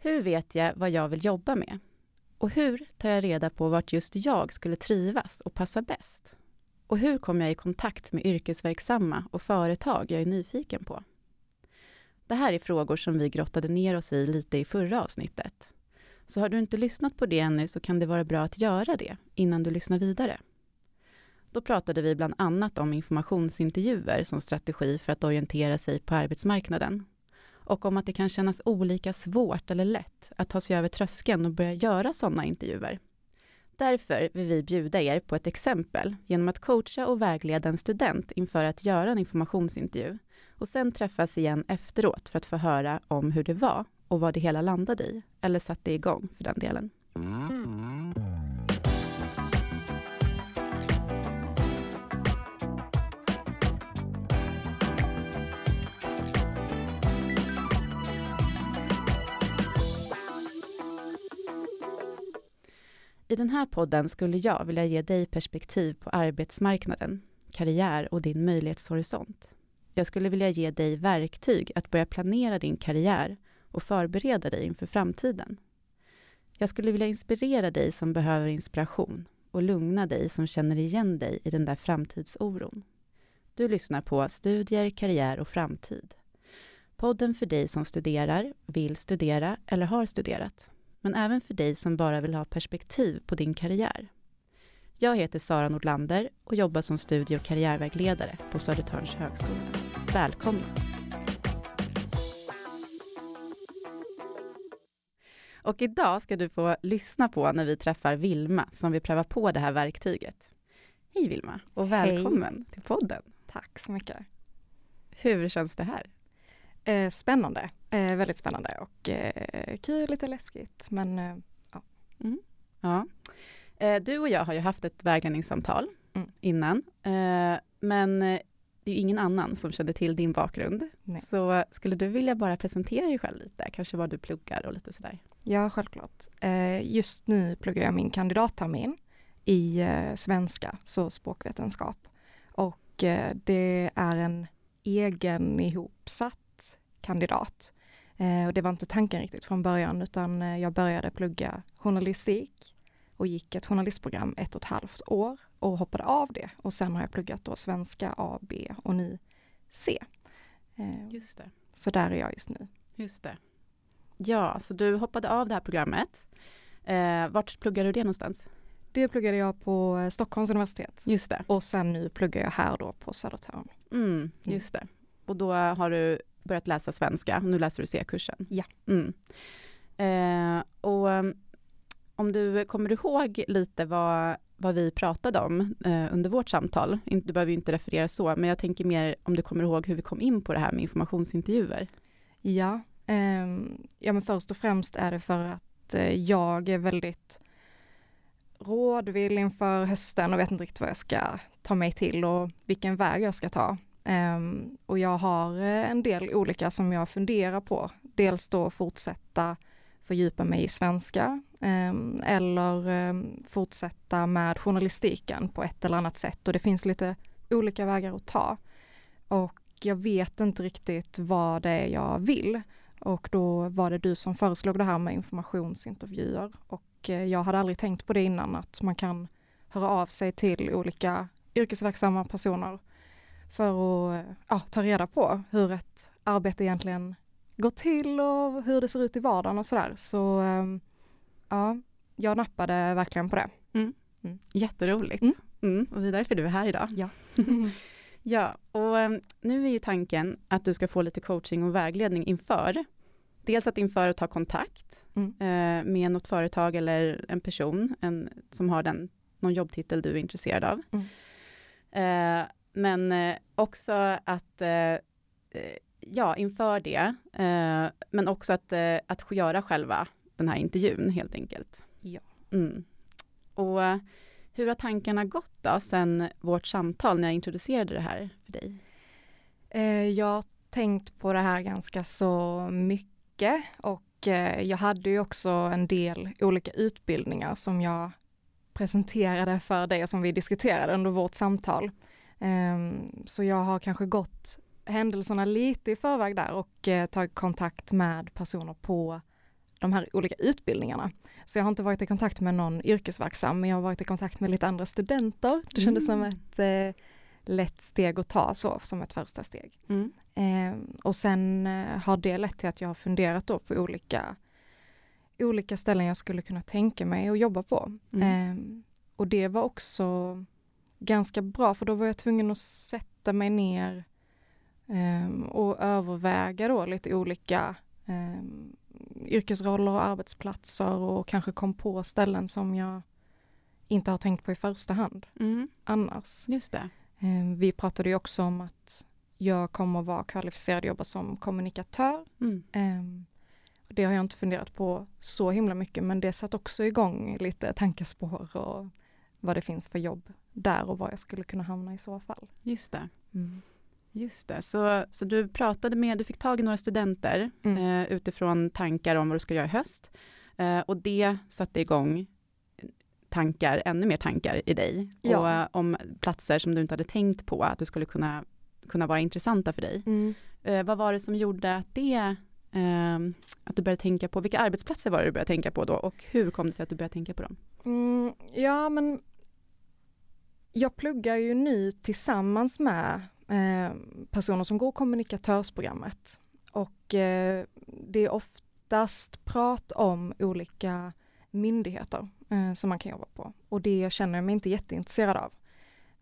Hur vet jag vad jag vill jobba med? Och hur tar jag reda på vart just jag skulle trivas och passa bäst? Och hur kommer jag i kontakt med yrkesverksamma och företag jag är nyfiken på? Det här är frågor som vi grottade ner oss i lite i förra avsnittet. Så har du inte lyssnat på det ännu så kan det vara bra att göra det innan du lyssnar vidare. Då pratade vi bland annat om informationsintervjuer som strategi för att orientera sig på arbetsmarknaden. Och om att det kan kännas olika svårt eller lätt att ta sig över tröskeln och börja göra sådana intervjuer. Därför vill vi bjuda er på ett exempel genom att coacha och vägleda en student inför att göra en informationsintervju och sen träffas igen efteråt för att få höra om hur det var och vad det hela landade i, eller satte igång för den delen. Mm. I den här podden skulle jag vilja ge dig perspektiv på arbetsmarknaden, karriär och din möjlighetshorisont. Jag skulle vilja ge dig verktyg att börja planera din karriär och förbereda dig inför framtiden. Jag skulle vilja inspirera dig som behöver inspiration och lugna dig som känner igen dig i den där framtidsoron. Du lyssnar på Studier, karriär och framtid. Podden för dig som studerar, vill studera eller har studerat men även för dig som bara vill ha perspektiv på din karriär. Jag heter Sara Nordlander och jobbar som studie och karriärvägledare på Södertörns högskola. Välkomna! Och idag ska du få lyssna på när vi träffar Vilma som vill pröva på det här verktyget. Hej Vilma och välkommen Hej. till podden. Tack så mycket. Hur känns det här? Eh, spännande, eh, väldigt spännande och eh, kul, lite läskigt men eh, ja. Mm. ja. Eh, du och jag har ju haft ett vägledningssamtal mm. innan eh, men det är ju ingen annan som känner till din bakgrund. Nej. Så skulle du vilja bara presentera dig själv lite, kanske vad du pluggar och lite sådär? Ja, självklart. just nu pluggar jag min kandidattermin i svenska, så språkvetenskap. Och det är en egen ihopsatt kandidat. Eh, och det var inte tanken riktigt från början utan eh, jag började plugga journalistik och gick ett journalistprogram ett och ett halvt år och hoppade av det. Och sen har jag pluggat då svenska A, B och nu C. Eh, just det. Så där är jag just nu. Just det. Ja, så du hoppade av det här programmet. Eh, vart pluggar du det någonstans? Det pluggade jag på Stockholms universitet. Just det. Och sen nu pluggar jag här då på Södertörn. Mm, just det. Och då har du börjat läsa svenska, nu läser du C-kursen. Ja. Mm. Eh, och um, om du kommer ihåg lite vad, vad vi pratade om eh, under vårt samtal, du behöver ju inte referera så, men jag tänker mer om du kommer ihåg hur vi kom in på det här med informationsintervjuer. Ja, eh, ja men först och främst är det för att eh, jag är väldigt rådvill inför hösten och vet inte riktigt vad jag ska ta mig till och vilken väg jag ska ta. Um, och jag har eh, en del olika som jag funderar på. Dels då fortsätta fördjupa mig i svenska um, eller um, fortsätta med journalistiken på ett eller annat sätt och det finns lite olika vägar att ta. Och jag vet inte riktigt vad det är jag vill. Och då var det du som föreslog det här med informationsintervjuer och eh, jag hade aldrig tänkt på det innan att man kan höra av sig till olika yrkesverksamma personer för att ja, ta reda på hur ett arbete egentligen går till och hur det ser ut i vardagen och sådär. Så ehm, ja, jag nappade verkligen på det. Mm. Mm. Jätteroligt. Mm. Mm. Och det är därför du är här idag. Ja. ja, och ehm, nu är ju tanken att du ska få lite coaching och vägledning inför. Dels att inför att ta kontakt mm. eh, med något företag eller en person en, som har den, någon jobbtitel du är intresserad av. Mm. Eh, men eh, också att, eh, eh, ja, inför det, men också att, att göra själva den här intervjun helt enkelt. Ja. Mm. Och hur har tankarna gått då sen vårt samtal när jag introducerade det här för dig? Jag har tänkt på det här ganska så mycket och jag hade ju också en del olika utbildningar som jag presenterade för dig och som vi diskuterade under vårt samtal. Um, så jag har kanske gått händelserna lite i förväg där och uh, tagit kontakt med personer på de här olika utbildningarna. Så jag har inte varit i kontakt med någon yrkesverksam, men jag har varit i kontakt med lite andra studenter. Det kändes mm. som ett eh, lätt steg att ta så, som ett första steg. Mm. Eh, och sen eh, har det lett till att jag har funderat då på olika, olika ställen jag skulle kunna tänka mig att jobba på. Mm. Eh, och det var också ganska bra, för då var jag tvungen att sätta mig ner ehm, och överväga då lite olika ehm, yrkesroller och arbetsplatser och kanske kom på ställen som jag inte har tänkt på i första hand mm. annars. Just det. Ehm, vi pratade ju också om att jag kommer vara kvalificerad att jobba som kommunikatör. Mm. Um, det har jag inte funderat på så himla mycket men det satt också igång lite tankespår och vad det finns för jobb där och var jag skulle kunna hamna i så fall. Just det. Mm. Just det, så, så du pratade med, du fick tag i några studenter mm. eh, utifrån tankar om vad du skulle göra i höst. Eh, och det satte igång tankar, ännu mer tankar i dig. Ja. Och, eh, om platser som du inte hade tänkt på att du skulle kunna, kunna vara intressanta för dig. Mm. Eh, vad var det som gjorde att det Ehm, att du började tänka på, vilka arbetsplatser var det du började tänka på då och hur kom det sig att du började tänka på dem? Mm, ja men jag pluggar ju nu tillsammans med eh, personer som går kommunikatörsprogrammet. Och eh, det är oftast prat om olika myndigheter eh, som man kan jobba på. Och det känner jag mig inte jätteintresserad av.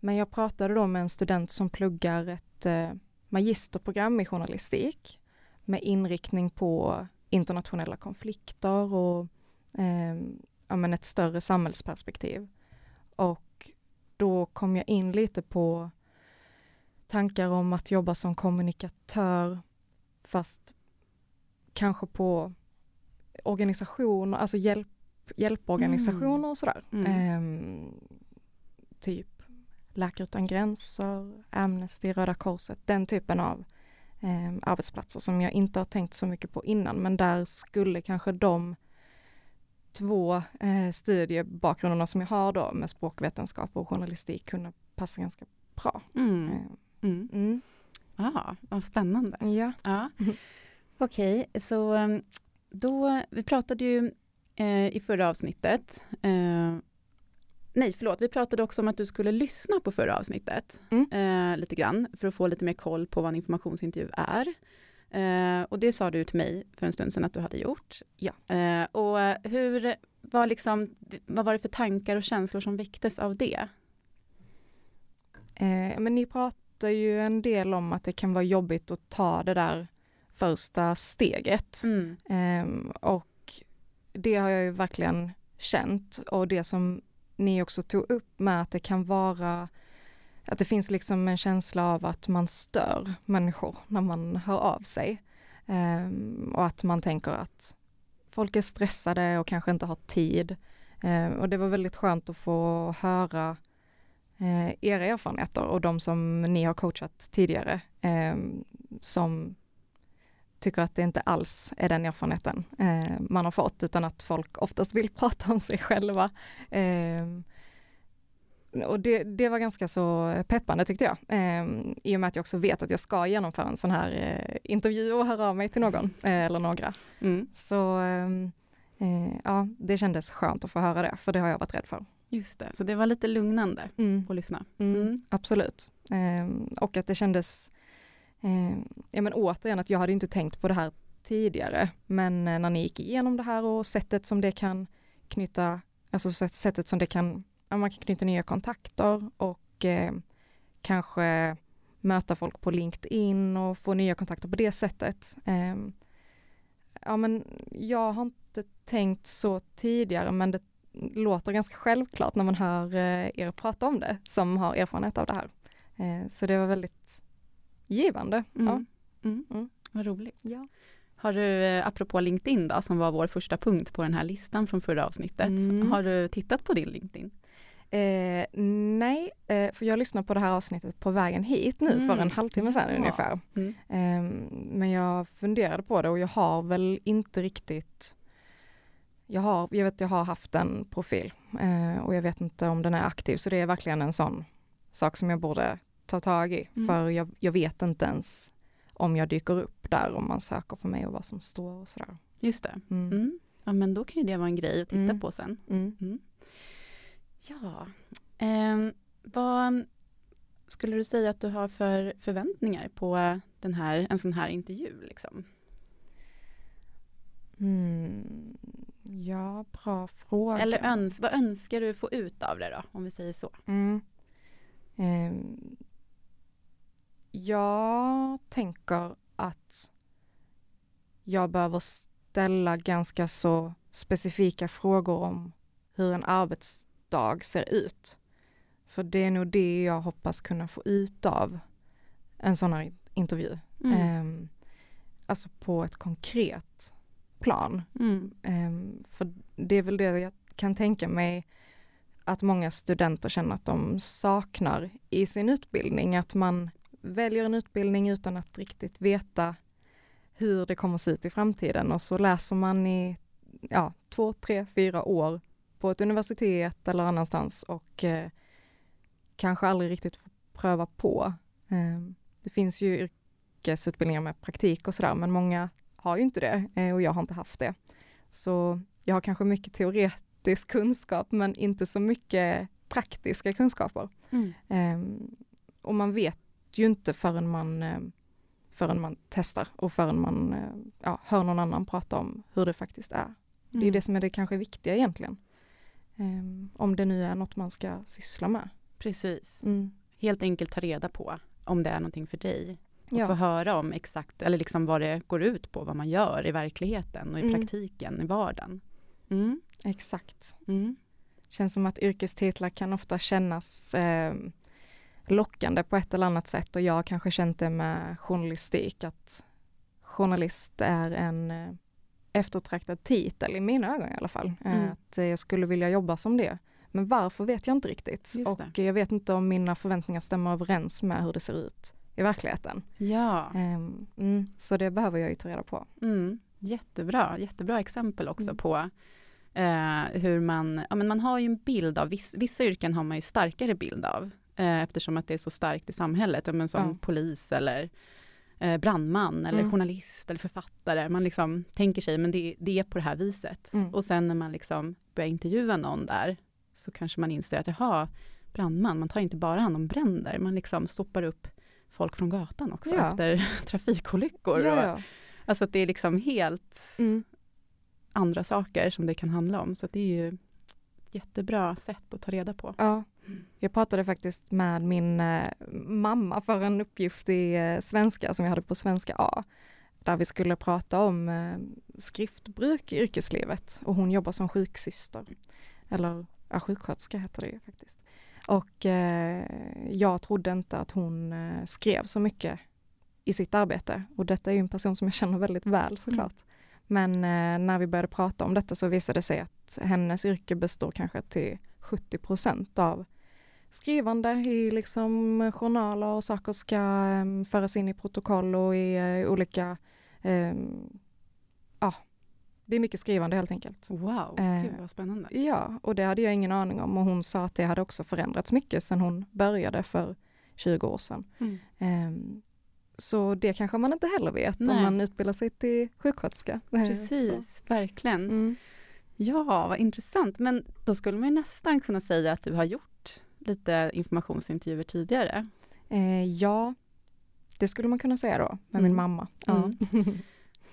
Men jag pratade då med en student som pluggar ett eh, magisterprogram i journalistik med inriktning på internationella konflikter och eh, ja, men ett större samhällsperspektiv. Och då kom jag in lite på tankar om att jobba som kommunikatör fast kanske på organisationer, alltså hjälp, hjälporganisationer mm. och sådär. Mm. Ehm, typ Läkare utan gränser, Amnesty, Röda Korset, den typen av eh, arbetsplatser som jag inte har tänkt så mycket på innan men där skulle kanske de två eh, studiebakgrunderna som jag har då med språkvetenskap och journalistik kunna passa ganska bra. Mm. Eh, Mm. Mm. Ah, vad spännande. Ja. ja. Okej, okay, så um, då, vi pratade ju eh, i förra avsnittet, eh, nej förlåt, vi pratade också om att du skulle lyssna på förra avsnittet mm. eh, lite grann, för att få lite mer koll på vad en informationsintervju är. Eh, och det sa du till mig för en stund sedan att du hade gjort. Ja. Eh, och hur, vad, liksom, vad var det för tankar och känslor som väcktes av det? Eh, men ni prat, pratar ju en del om att det kan vara jobbigt att ta det där första steget. Mm. Um, och det har jag ju verkligen känt och det som ni också tog upp med att det kan vara att det finns liksom en känsla av att man stör människor när man hör av sig. Um, och att man tänker att folk är stressade och kanske inte har tid. Um, och det var väldigt skönt att få höra uh, era erfarenheter och de som ni har coachat tidigare um, som tycker att det inte alls är den erfarenheten eh, man har fått utan att folk oftast vill prata om sig själva. Eh, och det, det, var ganska så peppande tyckte jag. Eh, I och med att jag också vet att jag ska genomföra en sån här eh, intervju och höra av mig till någon eh, eller några. Mm. Så ehm, eh, ja, det kändes skönt att få höra det, för det har jag varit rädd för. Just det, så det var lite lugnande mm. att lyssna. Mm. Mm. Absolut. Eh, och att det kändes, eh, ja men återigen att jag hade inte tänkt på det här tidigare, men eh, när ni gick igenom det här och sättet som det kan knyta, alltså sättet som det kan, ja, man kan knyta nya kontakter och eh, kanske möta folk på LinkedIn och få nya kontakter på det sättet. Eh, ja men jag har inte tänkt så tidigare men det låter ganska självklart när man hör eh, er prata om det, som har erfarenhet av det här. Ehm, så det var väldigt givande. Mm. Ja. Mm. Mm. Vad roligt. Ja. Har du, eh, apropå LinkedIn då, som var vår första punkt på den här listan från förra avsnittet, mm. har du tittat på din LinkedIn? Eh, nej, eh, för jag lyssnade på det här avsnittet på vägen hit nu mm. för en halvtimme sedan ja. ungefär. Mm. Eh, men jag funderade på det och jag har väl inte riktigt jag, har, jag vet jag har haft en profil eh, och jag vet inte om den är aktiv så det är verkligen en sån sak som jag borde ta tag i mm. för jag, jag, vet inte ens om jag dyker upp där om man söker på mig och vad som står och sådär. Just det. Mm. Mm. Ja, men då kan ju det vara en grej att titta Mm. på sen. Mm. Ja, ehm, vad skulle du säga att du har för förväntningar på den här, en sån här intervju? Liksom? Mm. Ja, bra fråga. Eller öns vad önskar du få ut av det då, om vi säger så? Mm. Ehm, jag tänker att jag behöver ställa ganska så specifika frågor om hur en arbetsdag ser ut. För det är nog det jag hoppas kunna få ut av en sån här intervju. Mm. Ehm, alltså på ett konkret plan. Mm. Ehm, för det är väl det jag kan tänka mig att många studenter känner att de saknar i sin utbildning. Att man väljer en utbildning utan att riktigt veta hur det kommer se ut i framtiden och så läser man i ja, två, tre, fyra år på ett universitet eller annanstans och eh, kanske aldrig riktigt får pröva på. Ehm, det finns ju yrkesutbildningar med praktik och sådär men många har ju inte det eh, och jag har inte haft det. Så jag har kanske mycket teoretisk kunskap men inte så mycket praktiska kunskaper. Mm. Ehm, och man vet ju inte förrän man, eh, förrän man testar och förrän man eh, ja, hör någon annan prata om hur det faktiskt är. Det är Mm. det som är det kanske viktiga egentligen. Ehm, om det nu är något man ska syssla med. Precis. Mm. Helt enkelt ta reda på om det är någonting för dig. Och Ja. få höra om exakt, eller liksom vad det går ut på, vad man gör i verkligheten och i Mm. praktiken, i vardagen. Mm. Exakt. Mm. Känns som att yrkestitlar kan ofta kännas eh, lockande på ett eller annat sätt och jag har kanske känt det med journalistik att journalist är en eh, eftertraktad titel i mina ögon i alla fall. Eh, Mm. Att jag skulle vilja jobba som det. Men varför vet jag inte riktigt. Och jag vet inte om mina förväntningar stämmer överens med hur det ser ut i verkligheten. Ja, Ehm, mm, så det behöver jag ju ta reda på. mm. jättebra. Jättebra exempel också Mm. på eh, hur man, ja men man har ju en bild av, viss, vissa yrken har man ju starkare bild av, eh, eftersom att det är så starkt i samhället, men som Ja. polis eller eh, brandman eller Mm. journalist eller författare. Man liksom tänker sig, men det, det är på det här viset. Mm. Och sen när man liksom börjar intervjua någon där, så kanske man inser att jaha, brandman, man tar inte bara hand om bränder, man liksom stoppar upp folk från gatan också Ja. efter trafikolyckor. Ja, Och, ja. alltså att det är liksom helt Mm. andra saker som det kan handla om. Så det är ju jättebra sätt att ta reda på. Ja. Mm. Jag pratade faktiskt med min eh, mamma för en uppgift i eh, svenska som jag hade på svenska A. Där vi skulle prata om eh, skriftbruk i yrkeslivet och hon jobbar som sjuksyster. Eller ja, sjuksköterska heter det ju faktiskt. Och eh, jag trodde inte att hon skrev så mycket i sitt arbete. Och detta är ju en person som jag känner väldigt väl såklart. Men eh, när vi började prata om detta så visade det sig att hennes yrke består kanske till 70 procent av skrivande i liksom journaler och saker ska em, föras in i protokoll och i eh, olika, em, ja, det är mycket skrivande helt enkelt. Wow, Eh, gud vad spännande. Ja, och det hade jag ingen aning om och hon sa att det hade också förändrats mycket sedan hon började för 20 år sedan. Mm. Em, så det kanske man inte heller vet Nej. om man utbildar sig till sjuksköterska. Eh, så. Precis, verkligen. Mm. Ja, vad intressant. Men då skulle man ju nästan kunna säga att du har gjort lite informationsintervjuer tidigare. Eh, ja, det skulle man kunna säga då med Mm. min mamma. Ja. Mm.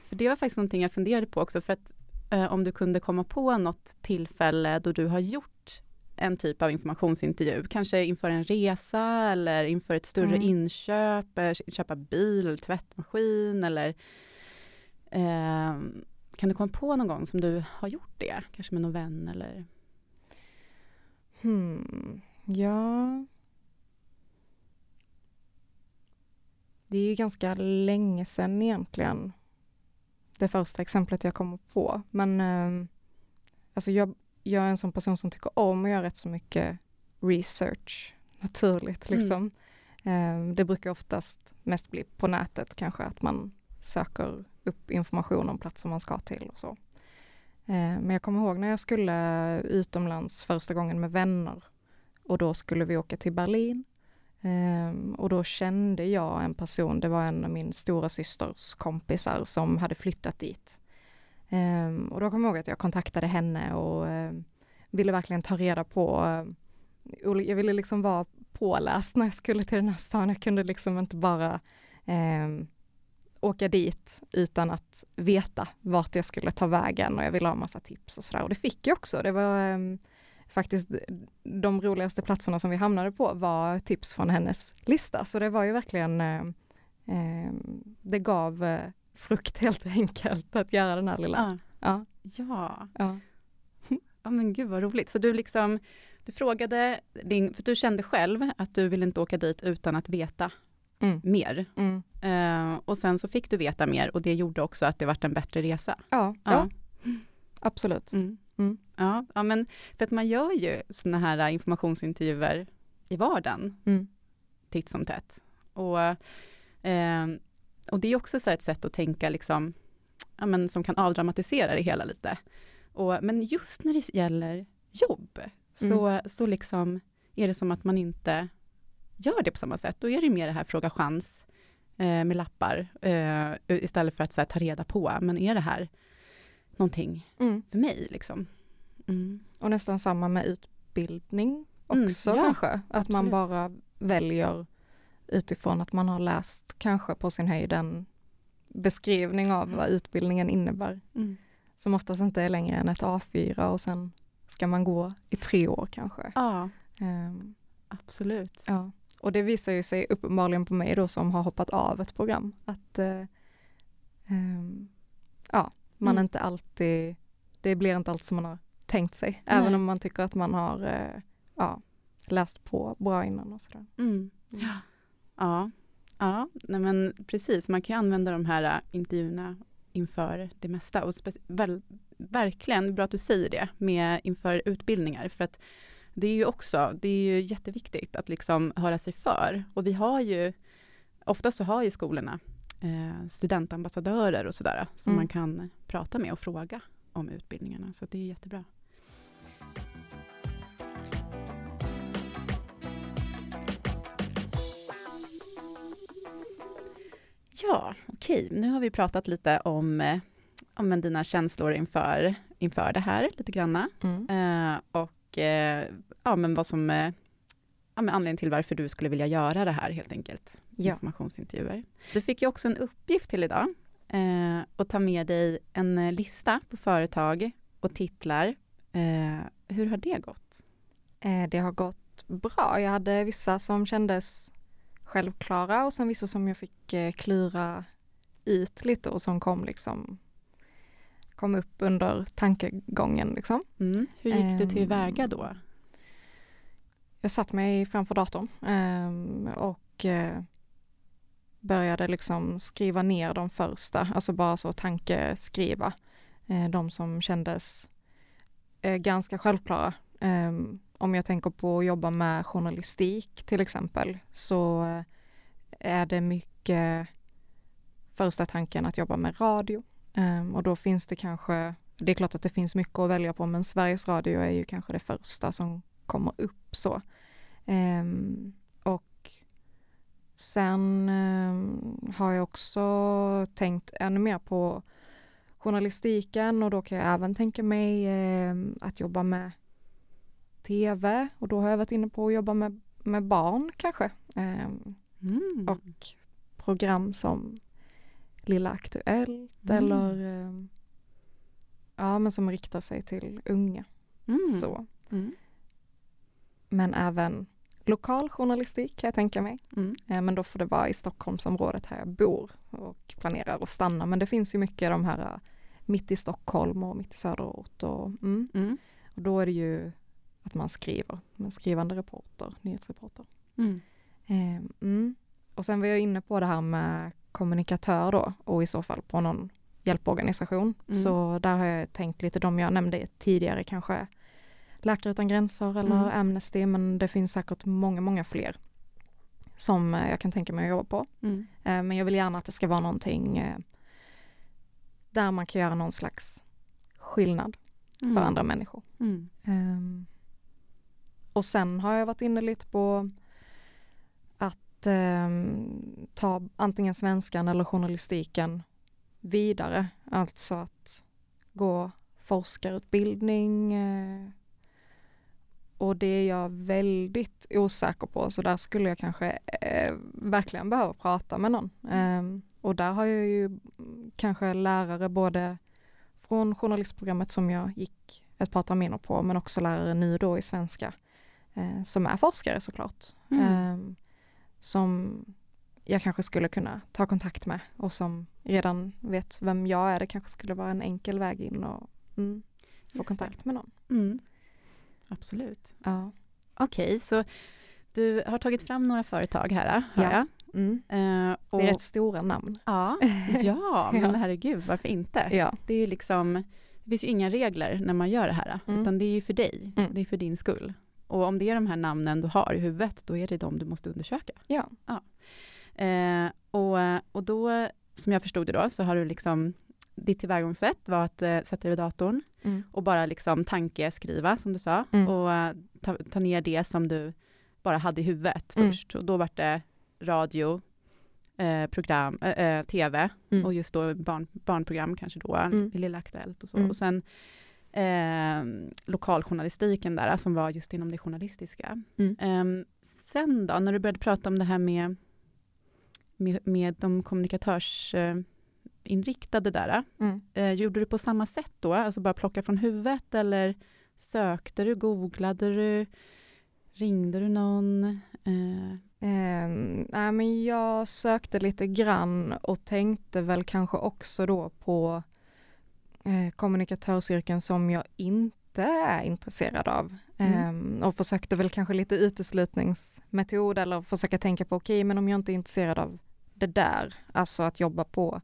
För det var faktiskt någonting jag funderade på också, för att eh, om du kunde komma på något tillfälle då du har gjort en typ av informationsintervju, kanske inför en resa eller inför ett större Mm. inköp, eh, köpa bil eller tvättmaskin eller eh, kan du komma på någon gång som du har gjort det? Kanske med någon vän eller? Hmm. Ja. Det är ju ganska länge sedan egentligen. Det första exemplet jag kommer på. Men eh, alltså jag, jag är en sån person som tycker om att göra rätt så mycket research naturligt Mm. liksom. Eh, det brukar oftast mest bli på nätet kanske att man söker upp information om platser man ska till och så. Eh, Men jag kommer ihåg när jag skulle utomlands första gången med vänner och då skulle vi åka till Berlin. Um, Och då kände jag en person, det var en av min stora systers kompisar som hade flyttat dit. Um, och då kommer jag ihåg att jag kontaktade henne och um, ville verkligen ta reda på, um, jag ville liksom vara påläst när jag skulle till den här stan. Jag kunde liksom inte bara åka dit utan att veta vart jag skulle ta vägen och jag ville ha massa tips och sådär. Och det fick jag också. Det var faktiskt de roligaste platserna som vi hamnade på var tips från hennes lista. Så det var ju verkligen, det gav uh, frukt helt enkelt att göra den här lilla. Ja. Ja. Ja. ja. men gud vad roligt. Så du liksom, du frågade din, för du kände själv att du ville inte åka dit utan att veta mm. mer. Mm. Uh, och sen så fick du veta mer och det gjorde också att det vart en bättre resa. Ja, ja. ja. absolut. Mm. Ja, ja, men för att man gör ju såna här informationsintervjuer i vardagen, mm. titt som tätt. Och eh, och det är också så ett sätt att tänka liksom, ja, men, som kan avdramatisera det hela lite. Och, men just när det gäller jobb, så, mm. så liksom är det som att man inte gör det på samma sätt. Då är det mer det här fråga chans eh, med lappar, eh, istället för att här, ta reda på, men är det här någonting mm. för mig? Liksom? Mm. Och nästan samma med utbildning mm, också ja, kanske, att absolut. man bara väljer utifrån att man har läst kanske på sin höjd en beskrivning av vad utbildningen innebär. Mm. Som oftast inte är längre än ett A4 och sen ska man gå i tre år kanske. Ja, um, absolut. Ja. Och det visar ju sig uppenbarligen på mig då som har hoppat av ett program att uh, um, ja, man mm. inte alltid, det blir inte allt som man har tänkt sig. Nej. Även om man tycker att man har uh, ja, läst på bra innan och sådär. Mm. Ja. Ja, ja nej men precis. Man kan ju använda de här äh, intervjuerna inför det mesta. Och väl, verkligen bra att du säger det med inför utbildningar. För att det är ju också, det är ju jätteviktigt att liksom höra sig för. Och vi har ju, ofta så har ju skolorna eh, studentambassadörer och sådär, som mm. man kan prata med och fråga om utbildningarna. Så det är jättebra. Ja, okej. Nu har vi pratat lite om, eh, om dina känslor inför, inför det här, lite granna. Mm. Eh, och eh, ja, men vad som eh, ja, men anledningen till varför du skulle vilja göra det här, helt enkelt. Ja. Informationsintervjuer. Du fick ju också en uppgift till idag, eh, att ta med dig en eh, lista på företag och titlar. Hur har det gått? det har gått bra. Jag hade vissa som kändes självklara och sen vissa som jag fick eh, klura ut lite och som kom liksom kom upp under tankegången liksom. Mm. Hur gick du tillväga då? Ehm, jag satt mig framför datorn um, och uh, började liksom skriva ner de första, alltså bara så tankeskriva. Uh, de som kändes uh, ganska självklara. Om jag tänker på att jobba med journalistik till exempel så är det mycket första tanken att jobba med radio. Ehm, och då finns det kanske, det är klart att det finns mycket att välja på men Sveriges Radio är ju kanske det första som kommer upp så. Ehm, och sen ehm, har jag också tänkt ännu mer på journalistiken och då kan jag även tänka mig att jobba med tv och då har jag varit inne på att jobba med, med barn kanske. Um, mm. Och program som Lilla Aktuellt mm. eller um, ja, men som riktar sig till unga. Mm. Så. Mm. Men även lokal journalistik kan jag tänka mig. Uh, men då får det vara i Stockholmsområdet här jag bor och planerar att stanna. Men det finns ju mycket de här uh, mitt i Stockholm och mitt i söderort. Och, mm. och då är det ju att man skriver, man skrivande reporter, nyhetsreporter. Mm. Eh, mm. Och sen var jag inne på det här med kommunikatör då och i så fall på någon hjälporganisation. Mm. Så där har jag tänkt lite de jag nämnde tidigare kanske Läkare utan gränser eller mm. Amnesty men det finns säkert många, många fler som eh, jag kan tänka mig att jobba på. Mm. Eh, men jag vill gärna att det ska vara någonting eh, där man kan göra någon slags skillnad för mm. andra människor. Um, och sen har jag varit inne lite på att eh, ta antingen svenskan eller journalistiken vidare. Alltså att gå forskarutbildning. Eh, och det är jag väldigt osäker på, så där skulle jag kanske eh, verkligen behöva prata med någon. Eh, och där har jag ju kanske lärare både från journalistprogrammet som jag gick ett par terminer på, men också lärare nu då i svenska, eh, som är forskare såklart. Mm. Ehm, som jag kanske skulle kunna ta kontakt med och som redan vet vem jag är. Det kanske skulle vara en enkel väg in och mm, få kontakt det. med någon. Mm. Absolut. Ja. Okej, så du har tagit fram några företag här, hör Ja. jag. Mm. Eh, och, Det är rätt stora namn. Ja, ja, men Ja. herregud, varför inte? Ja. Det är liksom, det finns ju inga regler när man gör det här, Mm. utan det är ju för dig, Mm. det är för din skull. Och om det är de här namnen du har i huvudet, då är det de du måste undersöka. Ja. Eh, och, och då, som jag förstod det då, så har du liksom, ditt tillvägagångssätt var att eh, sätta dig vid datorn Mm. och bara liksom tankeskriva, som du sa, Mm. och eh, ta, ta ner det som du bara hade i huvudet Mm. först. Och då var det radio, eh, program, eh, eh, tv, Mm. och just då barn, barnprogram kanske då, Mm. i Lilla Aktuellt och så. Mm. Och sen eh, lokaljournalistiken där, som var just inom det journalistiska. Mm. Eh, sen då, när du började prata om det här med, med, med de kommunikatörsinriktade eh, inriktade där, Mm. eh, gjorde du på samma sätt då? Alltså bara plocka från huvudet eller sökte du, googlade du, ringde du någon? Eh, Ehm, nej, men jag sökte lite grann och tänkte väl kanske också då på eh, kommunikatörsyrken som jag inte är intresserad av. Mm. Ehm, och försökte väl kanske lite uteslutningsmetod eller försöka tänka på okej, men om jag inte är intresserad av det där, alltså att jobba på,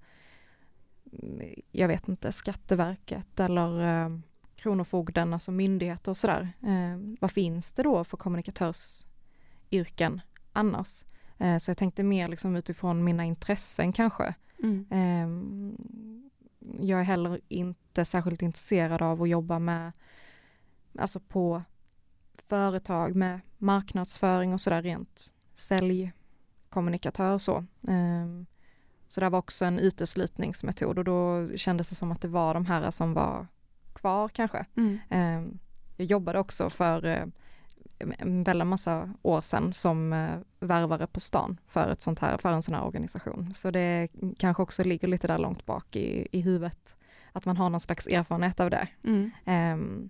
mm, jag vet inte, Skatteverket eller eh, Kronofogden, alltså myndigheter och sådär. Eh, vad finns det då för kommunikatörsyrken annars? Eh, så jag tänkte mer liksom utifrån mina intressen kanske. mm. Ehm, jag är heller inte särskilt intresserad av att jobba med, alltså på företag med marknadsföring och sådär rent säljkommunikatör och så. Ehm, så det var också en uteslutningsmetod och då kändes det som att det var de här som var kvar kanske. Mm. Ehm, jag jobbade också för eh, en väldigt massa år sedan som eh, värvare på stan för, ett sånt här, för en sån här organisation. Så det kanske också ligger lite där långt bak i, i huvudet, att man har någon slags erfarenhet av det. Mm. Ehm,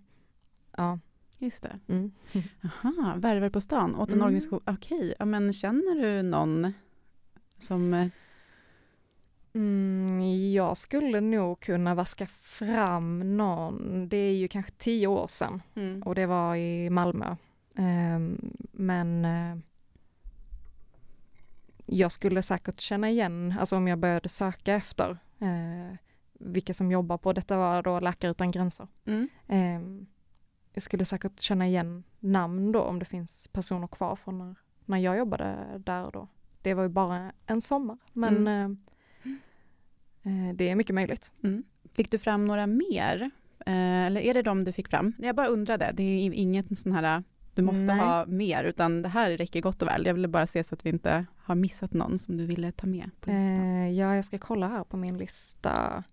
ja. Just det. Mm. Aha, värvar på stan åt en Mm. organisation. Okej, ja, men känner du någon som... eh, Mm, jag skulle nog kunna vaska fram någon, det är ju kanske tio år sedan Mm. och det var i Malmö. Ehm, men eh, jag skulle säkert känna igen, alltså om jag började söka efter eh, vilka som jobbar på, detta var då Läkare Utan Gränser. Mm. Ehm, jag skulle säkert känna igen namn då om det finns personer kvar från när, när jag jobbade där då. Det var ju bara en sommar, men eh, eh, det är mycket möjligt. Mm. Fick du fram några mer? Eh, eller är det de du fick fram? Jag bara undrade, det är inget sån här, du måste Nej. ha mer, utan det här räcker gott och väl. Jag ville bara se så att vi inte har missat någon som du ville ta med på listan. Eh, ja, jag ska kolla här på min lista.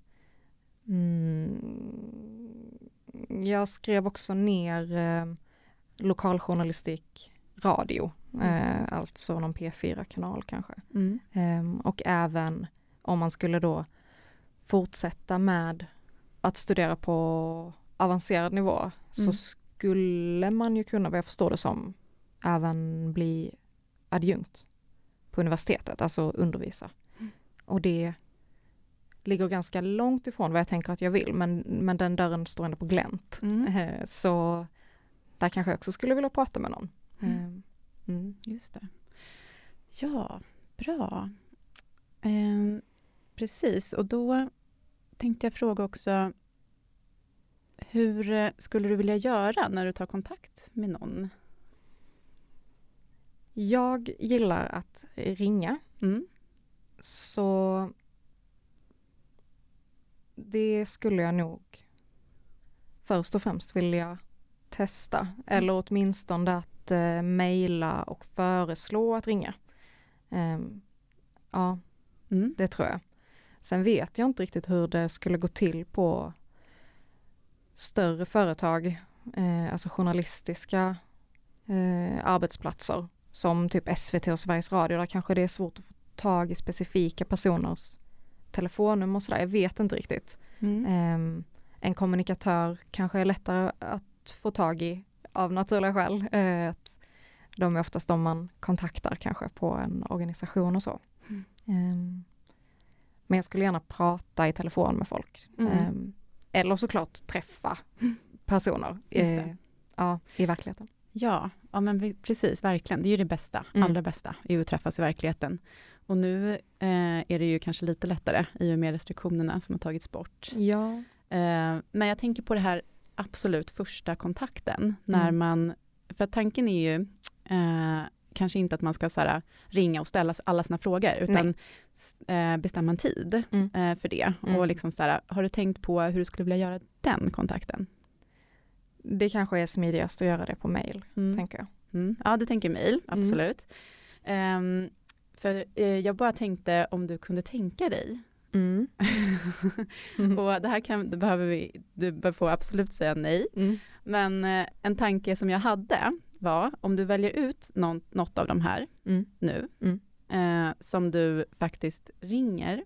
Mm. Jag skrev också ner eh, lokaljournalistik radio, eh, alltså någon P4-kanal kanske. Mm. Ehm, och även om man skulle då fortsätta med att studera på avancerad nivå så Mm. Skulle man ju kunna, vad jag förstår det som, även bli adjunkt på universitetet, alltså undervisa. Mm. Och det ligger ganska långt ifrån vad jag tänker att jag vill, men, men den dörren står ändå på glänt. Mm. Eh, Så där kanske jag också skulle vilja prata med någon. Mm. Ehm, Mm. Just det. Ja, bra. Ehm, precis, och då tänkte jag fråga också hur eh, skulle du vilja göra när du tar kontakt med någon? Jag gillar att ringa, Mm. så det skulle jag nog först och främst vilja testa, eller åtminstone att eh, mejla och föreslå att ringa. Ehm, ja, Mm. det tror jag. Sen vet jag inte riktigt hur det skulle gå till på större företag, eh, alltså journalistiska eh, arbetsplatser som typ SVT och Sveriges Radio, där kanske det är svårt att få tag i specifika personers telefonnummer och sådär. Jag vet inte riktigt. Mm. Eh, en kommunikatör kanske är lättare att få tag i av naturliga skäl. Eh, de är oftast de man kontaktar kanske på en organisation och så. Mm. Eh, men jag skulle gärna prata i telefon med folk. Mm. Eller såklart träffa personer Just eh, ja, i verkligheten. Ja, ja men precis, verkligen. Det är ju det bästa, Mm. allra bästa, är att träffas i verkligheten. Och nu eh, är det ju kanske lite lättare i och med restriktionerna som har tagits bort. Ja. Eh, men jag tänker på det här absolut första kontakten, när Mm. man, för tanken är ju eh, kanske inte att man ska så här, ringa och ställa alla sina frågor, utan eh, bestämma en tid Mm. eh, för det. Mm. Och liksom så här, har du tänkt på hur du skulle vilja göra den kontakten? Det kanske är smidigast att göra det på mail, Mm. tänker jag. Mm. Ja, du tänker mail, absolut. Ehm, för eh, jag bara tänkte om du kunde tänka dig, Mm. och det här kan, det behöver vi, du bör få absolut säga nej, Mm. men eh, en tanke som jag hade var, om du väljer ut någon, något av de här Mm. nu, Mm. eh, som du faktiskt ringer,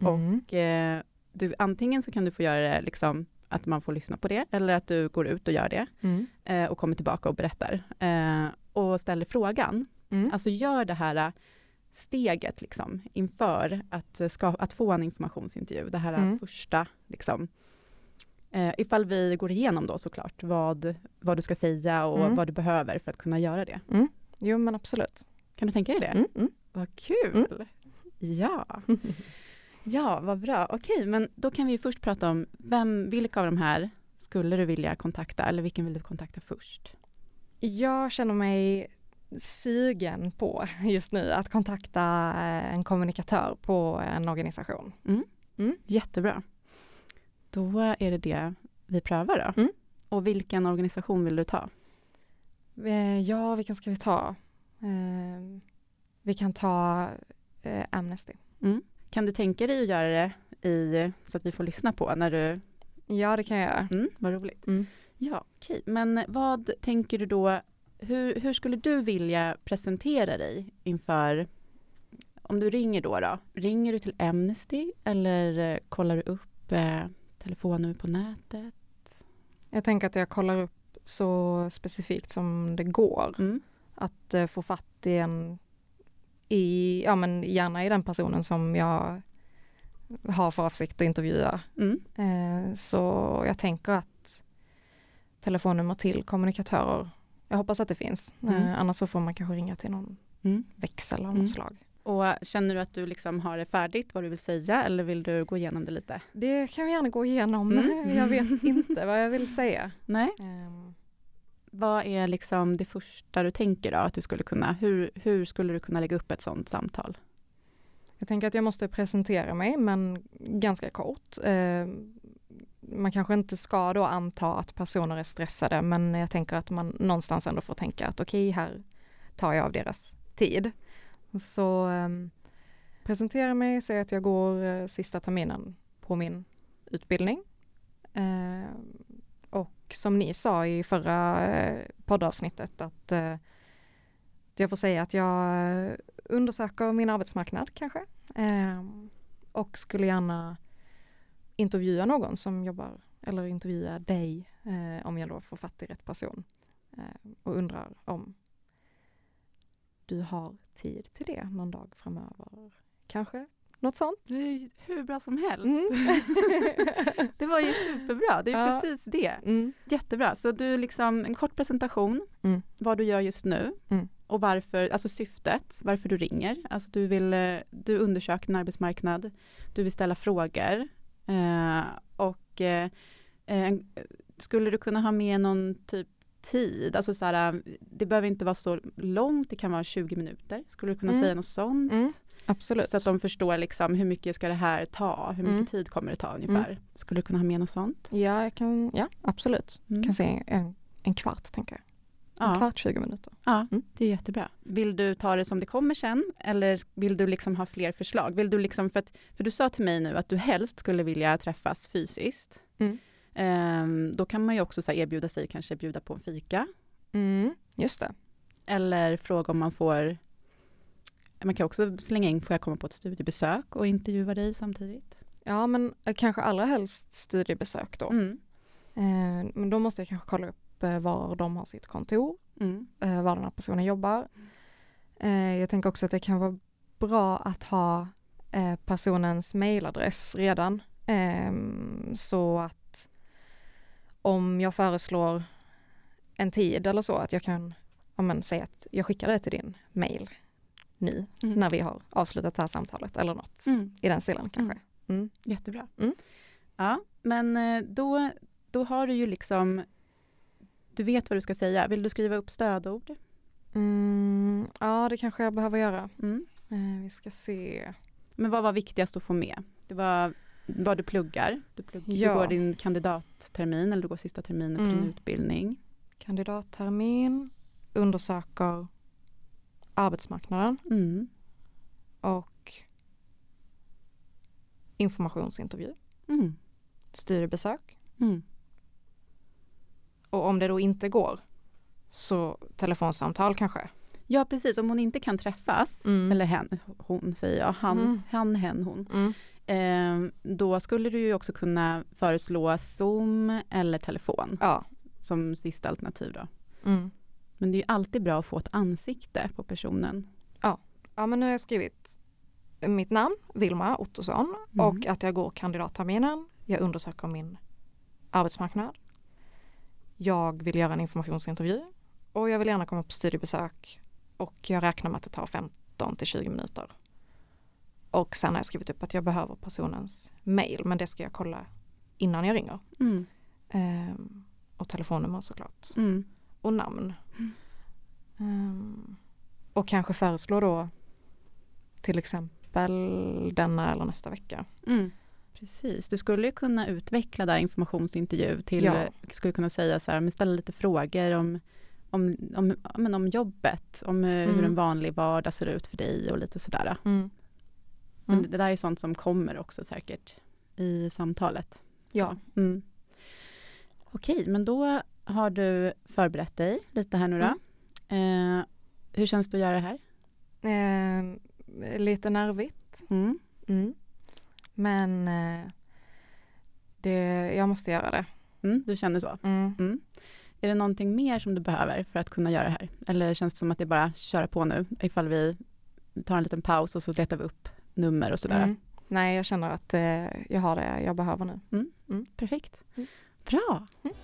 Mm. och eh, du, antingen så kan du få göra det liksom att man får lyssna på det, eller att du går ut och gör det, Mm. eh, och kommer tillbaka och berättar, eh, och ställer frågan, Mm. Alltså gör det här äh, steget liksom inför att, äh, ska, att få en informationsintervju, det här Mm. första liksom. Eh, ifall vi går igenom då såklart vad, vad du ska säga och Mm. vad du behöver för att kunna göra det. Jo men absolut. Kan du tänka dig det? Mm. Mm. Vad kul! Ja. ja, vad bra. Okej, men då kan vi först prata om vem, vilka av de här skulle du vilja kontakta eller vilken vill du kontakta först? Jag känner mig sugen på just nu att kontakta eh, en kommunikatör på en organisation. Jättebra. Då är det det vi prövar då. Mm. Och vilken organisation vill du ta? Eh, Ja, vilken ska vi ta? Eh, Vi kan ta eh, Amnesty. Kan du tänka dig att göra det i, så att vi får lyssna på när du... Ja, det kan jag göra. Mm, vad roligt. Mm. Ja, okej. Men vad tänker du då, hur, hur skulle du vilja presentera dig inför, om du ringer då, då ringer du till Amnesty eller eh, kollar du upp eh, telefonnummer på nätet? Jag tänker att jag kollar upp så specifikt som det går. Mm. Att eh, få fatt i en, i, ja men gärna i den personen som jag har för avsikt att intervjua. Mm. Eh, så jag tänker att telefonnummer till kommunikatörer, jag hoppas att det finns. Mm. Eh, annars så får man kanske ringa till någon Mm. växel av Mm. något slag. Och känner du att du liksom har det färdigt, vad du vill säga, eller vill du gå igenom det lite? Det kan vi gärna gå igenom. Mm. Jag vet inte vad jag vill säga. Nej. Ehm, Vad är liksom det första du tänker då, att du skulle kunna, hur, hur skulle du kunna lägga upp ett sådant samtal? Jag tänker att jag måste presentera mig, men ganska kort. Ehm, man kanske inte ska då anta att personer är stressade, men jag tänker att man någonstans ändå får tänka att okej, här tar jag av deras tid. Så um, presentera mig, säga att jag går uh, sista terminen på min utbildning. Uh, och som ni sa i förra uh, poddavsnittet att uh, jag får säga att jag undersöker min arbetsmarknad kanske. Ehm, och skulle gärna intervjua någon som jobbar, eller intervjua dig eh, om jag då får fatt i rätt person. Och undrar om du har tid till det någon dag framöver. Kanske något sånt. Det är ju hur bra som helst. Mm. det var ju superbra, det är Ja. precis det. Mm. Jättebra, så du liksom en kort presentation, Mm. vad du gör just nu Mm. och varför, alltså syftet, varför du ringer. Alltså du vill, eh, du undersöker din arbetsmarknad, du vill ställa frågor eh, och eh, skulle du kunna ha med någon typ tid, alltså så här, det behöver inte vara så långt, det kan vara 20 minuter. Skulle du kunna Mm. säga något sånt? Mm. Absolut. Så att de förstår liksom hur mycket ska det här ta, hur mycket Mm. tid kommer det ta ungefär. Skulle du kunna ha med något sånt? Ja, jag kan, ja absolut. Mm. Kan säga en, en kvart tänker jag. En Ja, kvart, 20 minuter. ja Mm. det är jättebra. Vill du ta det som det kommer sen eller vill du liksom ha fler förslag? Vill du liksom, för, att, för du sa till mig nu att du helst skulle vilja träffas fysiskt. Mm. Ehm, då kan man ju också så erbjuda sig, kanske bjuda på en fika. Mm, just det. Eller fråga om man får... Man kan också slänga in, får jag komma på ett studiebesök och intervjua dig samtidigt? Ja, men eh, kanske allra helst studiebesök då. Mm. Eh, men då måste jag kanske kolla upp eh, var de har sitt kontor, Mm. eh, var den här personen jobbar. Jag tänker också att det kan vara bra att ha personens mailadress redan. Ehm, så att om jag föreslår en tid eller så, att jag kan ja, men, säga att jag skickar det till din mail nu Mm. när vi har avslutat det här samtalet eller något Mm. i den stilen kanske. Mm. Jättebra. Mm. Ja, men eh, då, då har du ju liksom... Du vet vad du ska säga. Vill du skriva upp stödord? Mm, ja, det kanske jag behöver göra. Mm. Eh, vi ska se. Men vad var viktigast att få med? Det var vad du pluggar. Du, plugg, Ja. du går din kandidattermin eller du går sista terminen på din Mm. utbildning. Kandidattermin, undersöker arbetsmarknaden Mm. och informationsintervju, Mm. studiebesök. Mm. Och om det då inte går så telefonsamtal kanske. Ja, precis. Om hon inte kan träffas, Mm. eller hen, hon säger jag, han, Mm. han hen, hon. Mm. Eh, då skulle du ju också kunna föreslå Zoom eller telefon Ja. som sista alternativ då. Mm. Men det är ju alltid bra att få ett ansikte på personen. ja, men nu har jag skrivit mitt namn, Vilma Ottosson, Mm. och att jag går kandidatterminen. Jag undersöker min arbetsmarknad. Jag vill göra en informationsintervju och jag vill gärna komma på studiebesök och jag räknar med att det tar 15 till 20 minuter. Och sen har jag skrivit upp att jag behöver personens mail, men det ska jag kolla innan jag ringer. Mm. Ehm, och telefonnummer såklart. Mm. Och namn. Ehm, och kanske föreslå då till exempel denna eller nästa vecka. Mm. Precis, du skulle ju kunna utveckla där informationsintervju till, Ja. skulle kunna säga så här, men ställa lite frågor om, om, om, men om jobbet, om eh, hur Mm. en vanlig vardag ser ut för dig och lite sådär. Mm. Men Mm. det där är sånt som kommer också säkert i samtalet. Ja. Mm. Okej, men då har du förberett dig lite här nu då. Mm. Eh, hur känns det att göra det här? Ehm, lite nervigt. Mm. Mm. Men eh, det, jag måste göra det. Mm, du känner så? Mm. Är det någonting mer som du behöver för att kunna göra det här? Eller känns det som att det är bara köra på nu ifall vi tar en liten paus och så letar vi upp nummer och sådär? Mm. Nej, jag känner att eh, jag har det jag behöver nu. Perfekt. Mm. Bra. Mm.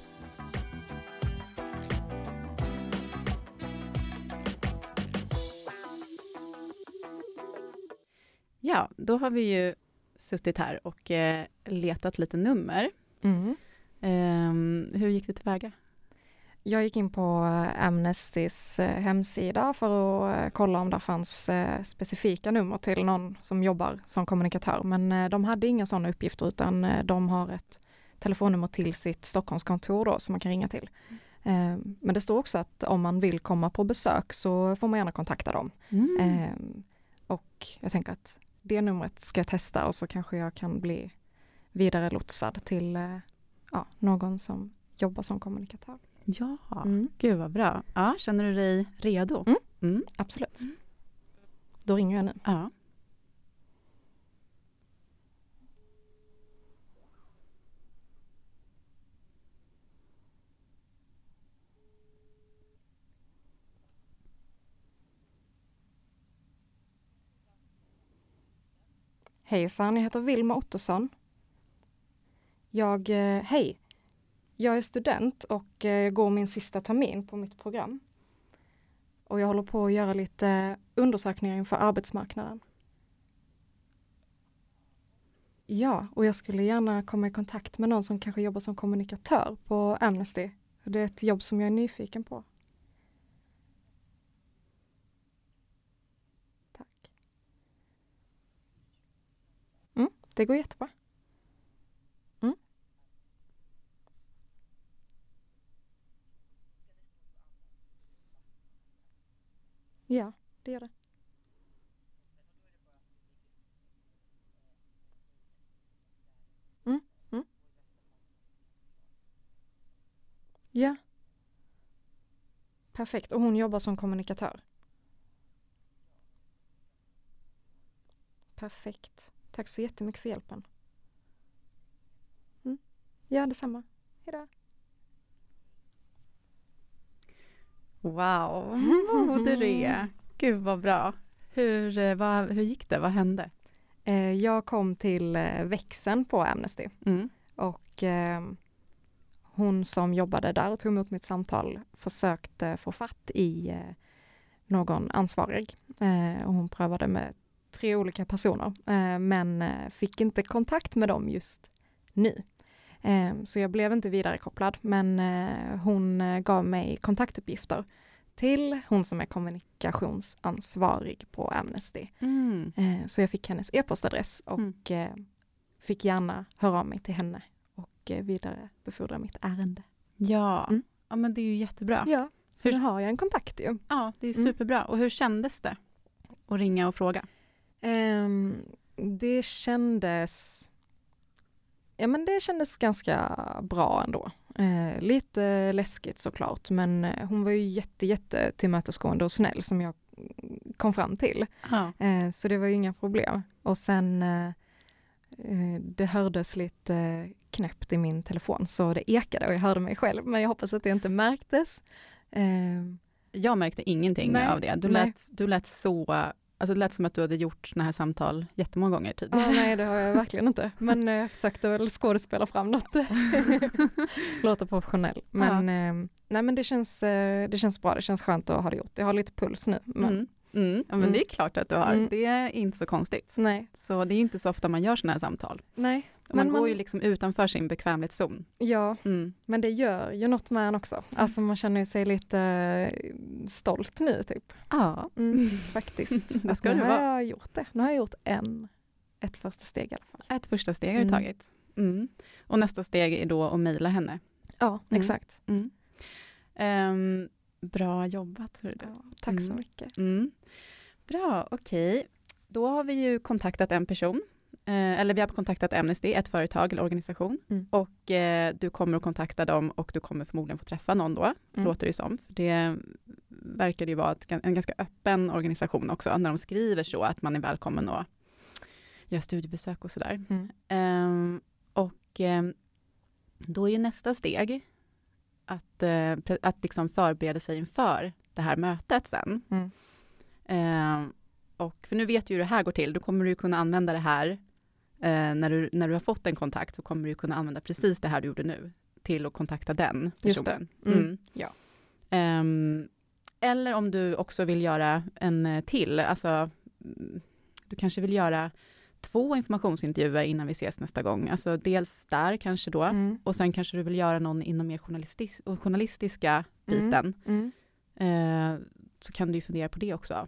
Ja, då har vi ju suttit här och eh, letat lite nummer. Mm. Ehm, hur gick du tillväga? Jag gick in på eh, Amnestys eh, hemsida för att eh, kolla om det fanns specifika nummer till någon som jobbar som kommunikatör. Men de hade inga sådana uppgifter utan de har ett telefonnummer till sitt Stockholmskontor då som man kan ringa till. Eh, Men det står också att om man vill komma på besök så får man gärna kontakta dem. Mm. Och jag tänker att det numret ska jag testa och så kanske jag kan bli vidare lotsad till ja, någon som jobbar som kommunikatör. Ja, Mm. gud vad bra. Ja, känner du dig redo? Mm. Mm. Absolut. Då ringer jag nu. Ja. Hejsan, jag heter Vilma Ottosson. Jag, eh, hej. Jag är student och eh, går min sista termin på mitt program. Och jag håller på att göra lite undersökningar inför arbetsmarknaden. Ja, och jag skulle gärna komma i kontakt med någon som kanske jobbar som kommunikatör på Amnesty. Det är ett jobb som jag är nyfiken på. Tack. Mm, det går jättebra. Ja, det gör det. Mm, mm. Ja. Perfekt. Och hon jobbar som kommunikatör? Perfekt. Tack så jättemycket för hjälpen. Mm. Ja, detsamma. Hejdå. Wow, Moderé. Gud vad bra. Hur, eh, vad, hur gick det? Vad hände? Eh, jag kom till eh, växeln på Amnesty Mm. och hon som jobbade där och tog emot mitt samtal försökte få fatt i någon ansvarig. Och hon prövade med tre olika personer men fick inte kontakt med dem just nu. Eh, så jag blev inte vidare kopplad men eh, hon eh, gav mig kontaktuppgifter till hon som är kommunikationsansvarig på Amnesty. Mm. Eh, Så jag fick hennes e-postadress och Mm. eh, fick gärna höra av mig till henne och vidarebefordra mitt ärende. Ja. Mm. ja, men det är ju jättebra. Ja, så Hur- nu har jag en kontakt ju. Ja, det är Mm. superbra. Och hur kändes det? Att ringa och fråga? Ehm, det kändes Ja men det kändes ganska bra ändå. Eh, lite läskigt såklart men eh, hon var ju jätte jätte tillmötesgående och snäll som jag kom fram till. Eh, så det var ju inga problem. Och sen eh, eh, det hördes lite knäppt i min telefon så det ekade och jag hörde mig själv men jag hoppas att det inte märktes. Eh, Jag märkte ingenting Nej, av det. Du nej. lät, du lät så, alltså det lät som att du hade gjort sådana här samtal jättemånga gånger tidigare. Ja, nej, det har jag verkligen inte. Men eh, jag försökte väl skådespela fram något. Låter professionell. Men, eh, nej, men det, känns, eh, det känns bra, det känns skönt att ha det gjort. Jag har lite puls nu. Men, Mm. Mm. Ja, men Mm. det är klart att du har. Mm. Det är inte så konstigt. Nej, Så det är inte så ofta man gör sådana här samtal. nej. Och man Men går man- ju liksom utanför sin bekvämlighetszon. Ja, Mm. men det gör ju något med en också. Alltså man känner sig lite eh, stolt nu typ. Ja, Mm, faktiskt. Det ska nu har vara. jag gjort det. Nu har jag gjort en, ett första steg i alla fall. ett första steg har du Mm. tagit. Mm. Och nästa steg är då att mejla henne. Ja, Mm. exakt. Mm. Ehm, bra jobbat. Hörru du. Ja, tack så Mm. mycket. Mm. Bra, okej. Då har vi ju kontaktat en person, eh, eller vi har kontaktat Amnesty, ett företag eller organisation, Mm. och eh, du kommer att kontakta dem och du kommer förmodligen få träffa någon då, Mm. låter det som. För det verkar ju vara ett, en ganska öppen organisation också, när de skriver så, att man är välkommen och gör studiebesök och sådär. Mm. Ehm, och ehm, då är ju nästa steg att, eh, att liksom förbereda sig inför det här mötet sen. Mm. Och för nu vet du hur det här går till, då kommer du kunna använda det här eh, när, du, när du har fått en kontakt så kommer du kunna använda precis det här du gjorde nu till att kontakta den personen. Mm. Ja. Ehm, eller om du också vill göra en eh, till, alltså mm, du kanske vill göra två informationsintervjuer innan vi ses nästa gång. Alltså dels där kanske då, Mm. och sen kanske du vill göra någon inom mer journalistis- journalistiska Mm. biten. Mm. Eh, så kan du ju fundera på det också.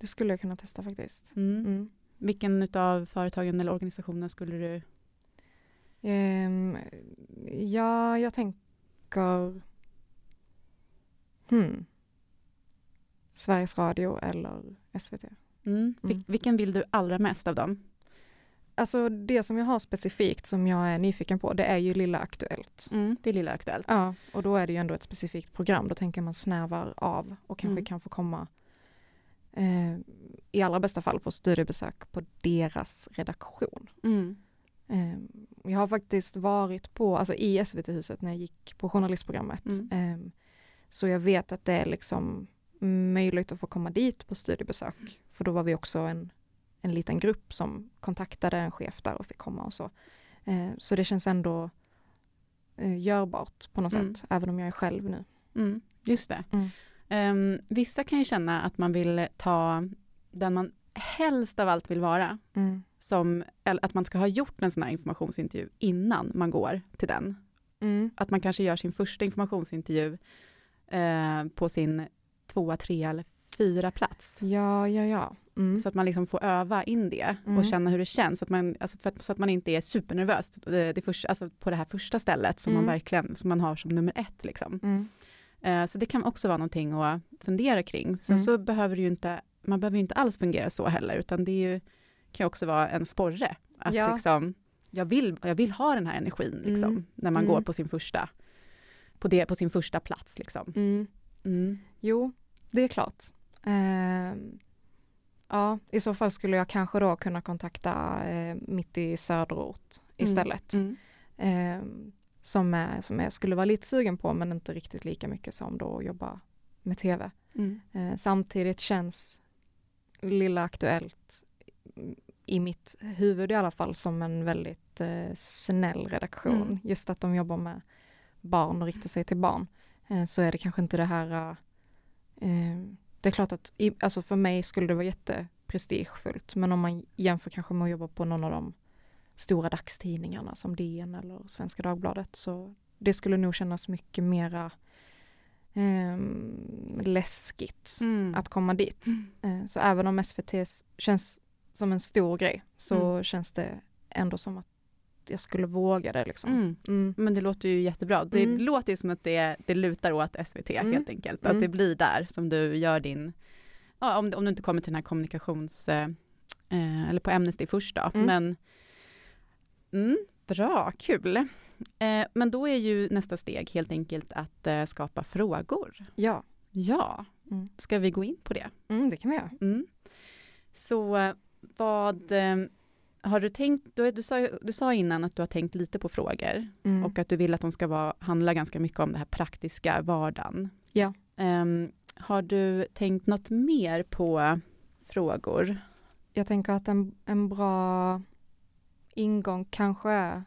Det skulle jag kunna testa faktiskt. Mm. Mm. Vilken av företagen eller organisationen skulle du... Ehm, ja, jag tänker... Hmm. Sveriges Radio eller SVT. Mm. Vil- Mm. Vilken vill du allra mest av dem? Alltså det som jag har specifikt som jag är nyfiken på det är ju Lilla Aktuellt. Mm. Det är Lilla Aktuellt. Ja, och då är det ju ändå ett specifikt program. Då tänker man snävar av och kanske Mm. kan få komma eh, i allra bästa fall på studiebesök på deras redaktion. Mm. Eh, jag har faktiskt varit på, alltså i SVT-huset när jag gick på journalistprogrammet. Mm. Eh, så jag vet att det är liksom möjligt att få komma dit på studiebesök. För då var vi också en, en liten grupp som kontaktade en chef där och fick komma och så. Eh, så det känns ändå eh, görbart på något Mm. sätt, även om jag är själv nu. Mm. Just det. Mm. Ehm, vissa kan ju känna att man vill ta den man helst av allt vill vara, Mm. som, att man ska ha gjort en sån här informationsintervju innan man går till den. Mm. Att man kanske gör sin första informationsintervju eh, på sin tvåa, trea eller fyra plats. Ja, ja, ja. Mm. Så att man liksom får öva in det Mm. och känna hur det känns. Så att man, alltså att, så att man inte är supernervös det, det första, alltså på det här första stället som Mm. man verkligen som man har som nummer ett. Liksom. Mm. Eh, så det kan också vara någonting att fundera kring. Sen Mm. så behöver det ju inte, man behöver ju inte alls fungera så heller, utan det ju, kan ju också vara en sporre. Att Ja. liksom, jag vill, jag vill ha den här energin liksom, Mm. när man Mm. går på sin första på, det, på sin första plats. Liksom. Mm. Mm. Jo, det är klart. Ehm, ja, i så fall skulle jag kanske då kunna kontakta eh, mitt i söderort istället. Mm. Ehm, som, är, som jag skulle vara lite sugen på men inte riktigt lika mycket som då att jobba med tv. Mm. Eh, samtidigt känns Lilla Aktuellt i mitt huvud i alla fall som en väldigt eh, snäll redaktion. Mm. Just att de jobbar med barn och riktar sig till barn. Eh, så är det kanske inte det här eh, det är klart att i, alltså för mig skulle det vara jätteprestigefullt men om man jämför kanske med att jobba på någon av de stora dagstidningarna som DN eller Svenska Dagbladet så det skulle nog kännas mycket mera eh, läskigt Mm. att komma dit. Mm. Eh, så även om SVT känns som en stor grej så Mm. känns det ändå som att jag skulle våga det liksom. Mm. Mm. Men det låter ju jättebra. Det Mm. låter ju som att det, det lutar åt SVT Mm. helt enkelt. Att det blir där som du gör din, ja, om, om du inte kommer till den här kommunikations, eh, eh, eller på Amnesty först då. Men mm, bra, kul. Eh, men då är ju nästa steg helt enkelt att eh, skapa frågor. Ja, Ja, Mm. ska vi gå in på det? mm, det kan vi göra. Mm. Så vad eh, har du tänkt, du, du, sa, du sa innan att du har tänkt lite på frågor Mm. och att du vill att de ska vara, handla ganska mycket om det här praktiska vardagen. Ja. Ehm, har du tänkt något mer på frågor? Jag tänker att en, en bra ingång kanske är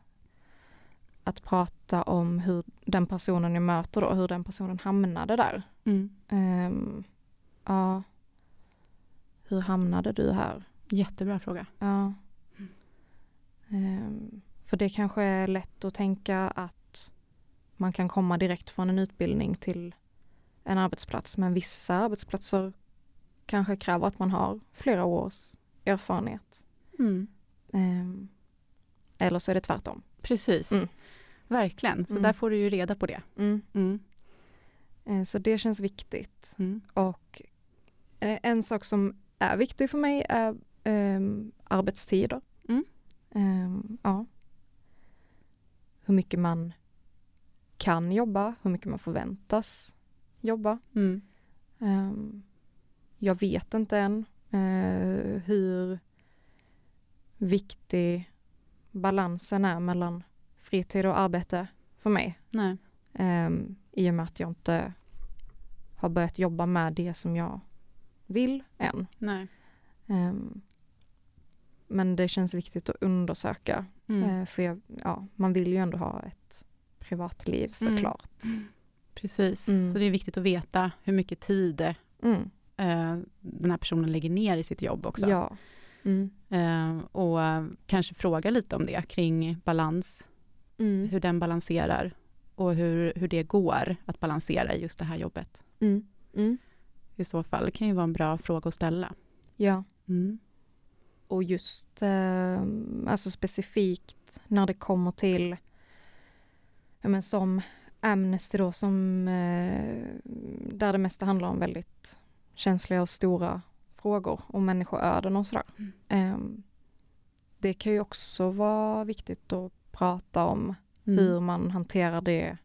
att prata om hur den personen jag möter då, hur den personen hamnade där. Ehm, ja, hur hamnade du här? Jättebra fråga. Ja. Ehm, för det kanske är lätt att tänka att man kan komma direkt från en utbildning till en arbetsplats, men vissa arbetsplatser kanske kräver att man har flera års erfarenhet. Mm. Ehm, eller så är det tvärtom. Precis, Mm. verkligen. Så Mm. där får du ju reda på det. Mm. Eh, Så det känns viktigt. Mm. Och eh, en sak som är viktig för mig är ehm, arbetstider. Mm. Ehm, ja. Hur mycket man kan jobba, hur mycket man förväntas jobba. Mm. Ehm, jag vet inte än eh, hur viktig balansen är mellan fritid och arbete för mig. Nej. Um, I och med att jag inte har börjat jobba med det som jag vill än. Nej. Ehm, men det känns viktigt att undersöka. Mm. eh, för jag, ja, man vill ju ändå ha ett privatliv Mm. såklart. Precis, Mm. så det är viktigt att veta hur mycket tid Mm. eh, den här personen lägger ner i sitt jobb också. Ja. Mm. Eh, och kanske fråga lite om det, kring balans, Mm. hur den balanserar och hur, hur det går att balansera i just det här jobbet. Mm. Mm. I så fall, det kan ju vara en bra fråga att ställa. Ja. Mm. Och just eh, alltså specifikt när det kommer till ja, men som Amnesty då som eh, där det mesta handlar om väldigt känsliga och stora frågor om människoöden och sådär. Mm. Eh, det kan ju också vara viktigt att prata om Mm. hur man hanterar det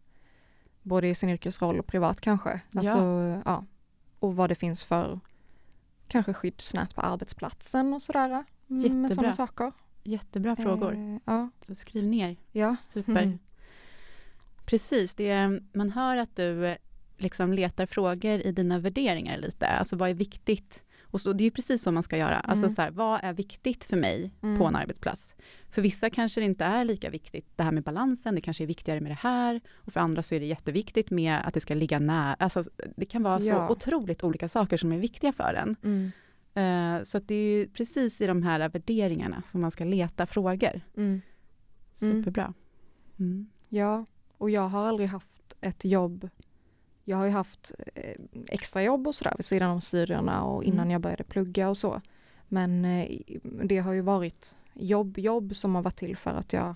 både i sin yrkesroll och privat kanske. Alltså, ja. Och vad det finns för kanske skyddsnät på arbetsplatsen och sådär. mm, Med Jättebra. sådana saker. Jättebra frågor. Eh, ja. Så skriv ner. ja. Super. Mm. Precis, det är, man hör att du eh, liksom letar frågor i dina värderingar lite. Alltså vad är viktigt? Och så, det är ju precis så man ska göra. Alltså Mm. så här, vad är viktigt för mig Mm. på en arbetsplats? För vissa kanske det inte är lika viktigt det här med balansen, det kanske är viktigare med det här. Och för andra så är det jätteviktigt med att det ska ligga nära. Alltså det kan vara Ja. så otroligt olika saker som är viktiga för en. Mm. Eh, så det är ju precis i de här värderingarna som man ska leta frågor. Mm. Superbra. Mm. Ja, och jag har aldrig haft ett jobb. Jag har ju haft eh, extra jobb och sådär vid sidan om studierna och innan Mm. jag började plugga och så. Men eh, det har ju varit jobb, jobb som har varit till för att jag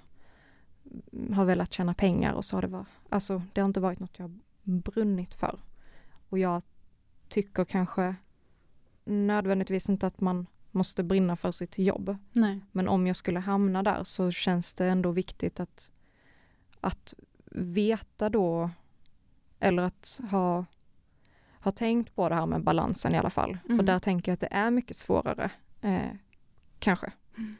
har velat tjäna pengar och så har det varit, alltså det har inte varit något jag brunnit för. Och jag tycker kanske nödvändigtvis inte att man måste brinna för sitt jobb. Nej. Men om jag skulle hamna där så känns det ändå viktigt att, att veta då eller att ha, ha tänkt på det här med balansen i alla fall. Mm. För där tänker jag att det är mycket svårare, eh, kanske. Mm.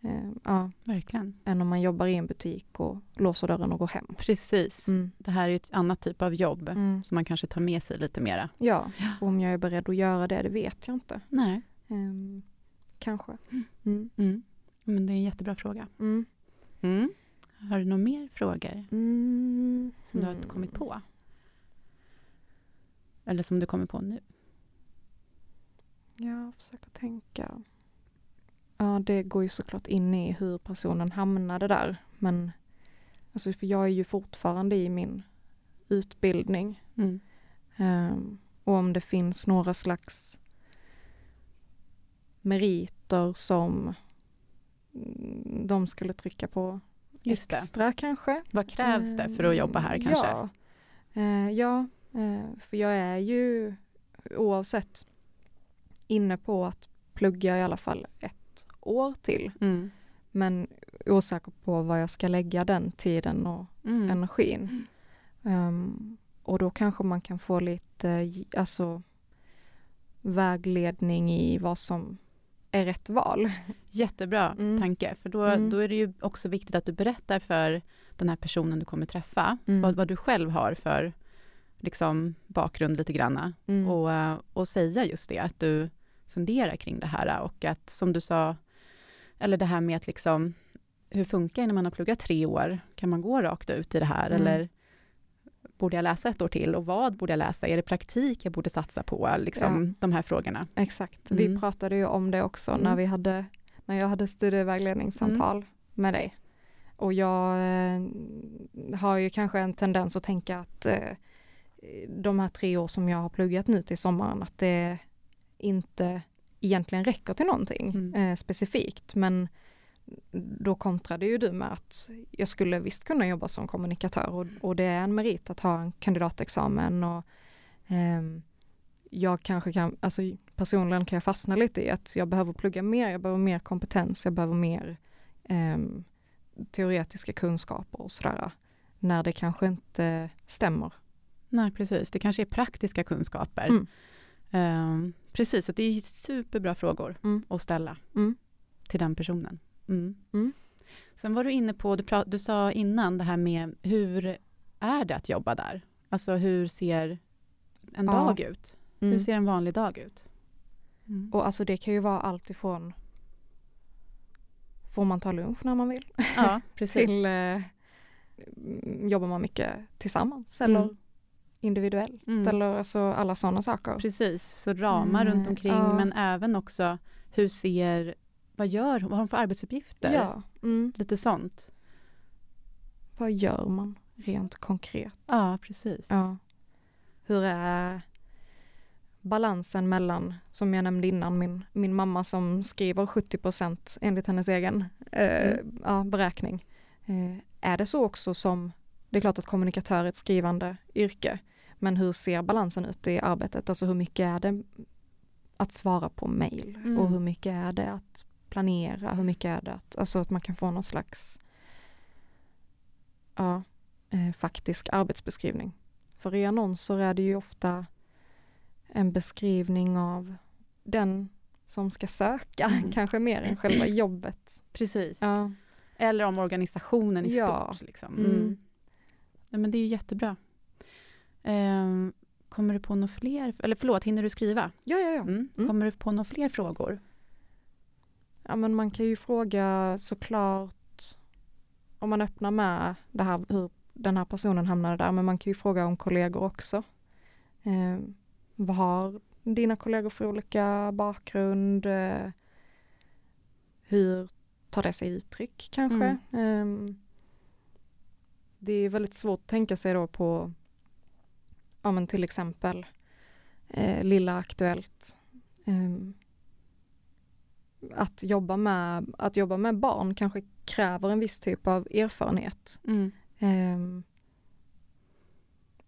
Eh, ja, Verkligen. än om man jobbar i en butik och låser dörren och går hem. Precis. Mm. Det här är ju ett annat typ av jobb Mm. som man kanske tar med sig lite mera. Ja, och om jag är beredd att göra det, det vet jag inte. Nej. Ehm, kanske. Mm. Mm. Men det är en jättebra fråga. Har du några mer frågor Mm. som du har kommit på? Eller som du kommer på nu? Jag försöker tänka. Ja, det går ju såklart in i hur personen hamnade där. Men alltså, för jag är ju fortfarande i min utbildning. Mm. Ehm, och om det finns några slags meriter som de skulle trycka på Just det. extra kanske. Vad krävs det för att jobba här kanske? Ja, eh, ja för jag är ju oavsett inne på att plugga i alla fall ett år till. Mm. Men osäker på vad jag ska lägga den tiden och Mm. energin. Ehm, och då kanske man kan få lite eh, alltså, vägledning i vad som är rätt val. Jättebra Mm. tanke, för då, Mm. då är det ju också viktigt att du berättar för den här personen du kommer träffa, Mm. vad, vad du själv har för liksom, bakgrund lite granna. Mm. Och, eh, och säga just det, att du funderar kring det här och att som du sa, eller det här med att liksom, hur funkar det när man har pluggat tre år? Kan man gå rakt ut i det här Mm. eller borde jag läsa ett år till och vad borde jag läsa? Är det praktik jag borde satsa på? Liksom, Ja. De här frågorna. Exakt, Mm. vi pratade ju om det också Mm. när vi hade, när jag hade studievägledningssamtal med dig. Och jag eh, har ju kanske en tendens att tänka att eh, de här tre år som jag har pluggat nu till sommaren, att det inte egentligen räcker till någonting Mm. eh, specifikt. Men då kontrade ju du med att jag skulle visst kunna jobba som kommunikatör och, och det är en merit att ha en kandidatexamen och ehm, jag kanske kan, alltså personligen kan jag fastna lite i att jag behöver plugga mer, jag behöver mer kompetens, jag behöver mer ehm, teoretiska kunskaper och sådär. När det kanske inte stämmer. Nej, precis. Det kanske är praktiska kunskaper. Mm. Ehm, precis, så det är superbra frågor Mm. att ställa Mm. till den personen. Mm. Mm. Sen var du inne på, du, pra- du sa innan det här med hur är det att jobba där? Alltså hur ser en Ja. dag ut? Hur Mm. ser en vanlig dag ut? Och alltså det kan ju vara allt ifrån Får man ta lunch när man vill? ja, precis. Till eh, jobbar man mycket tillsammans eller. Individuellt Mm. eller alltså alla sådana saker. Precis, så ramar runt Mm, omkring ja. men även också hur ser, vad gör vad har de för arbetsuppgifter? Ja. Mm. Lite sånt. Vad gör man rent konkret? Ja, precis. Ja. Hur är balansen mellan, som jag nämnde innan, min, min mamma som skriver 70% enligt hennes egen eh, Mm. ja, beräkning. Eh, är det så också som, det är klart att kommunikatör är ett skrivande yrke, men hur ser balansen ut i arbetet? Alltså hur mycket är det att svara på mail Mm. och hur mycket är det att planera, hur mycket är det att, alltså att man kan få någon slags ja, eh, faktisk arbetsbeskrivning. För i annonser är det ju ofta en beskrivning av den som ska söka, Mm. kanske mer än själva jobbet. Precis. Ja. Eller om organisationen i Ja. stort. Liksom. Mm. Ja, men det är ju jättebra. Ehm, kommer du på några fler, eller förlåt, hinner du skriva? Ja, ja, ja. Mm. Mm. Kommer du på några fler frågor? ja, men man kan ju fråga såklart om man öppnar med det här hur den här personen hamnade där, men man kan ju fråga om kollegor också. Eh, vad har dina kollegor för olika bakgrund? Eh, hur tar det sig uttryck kanske? Eh, det är väldigt svårt att tänka sig då på, ja men till exempel eh, Lilla Aktuellt. Eh, att jobba, med, att jobba med barn kanske kräver en viss typ av erfarenhet. Mm. Ehm,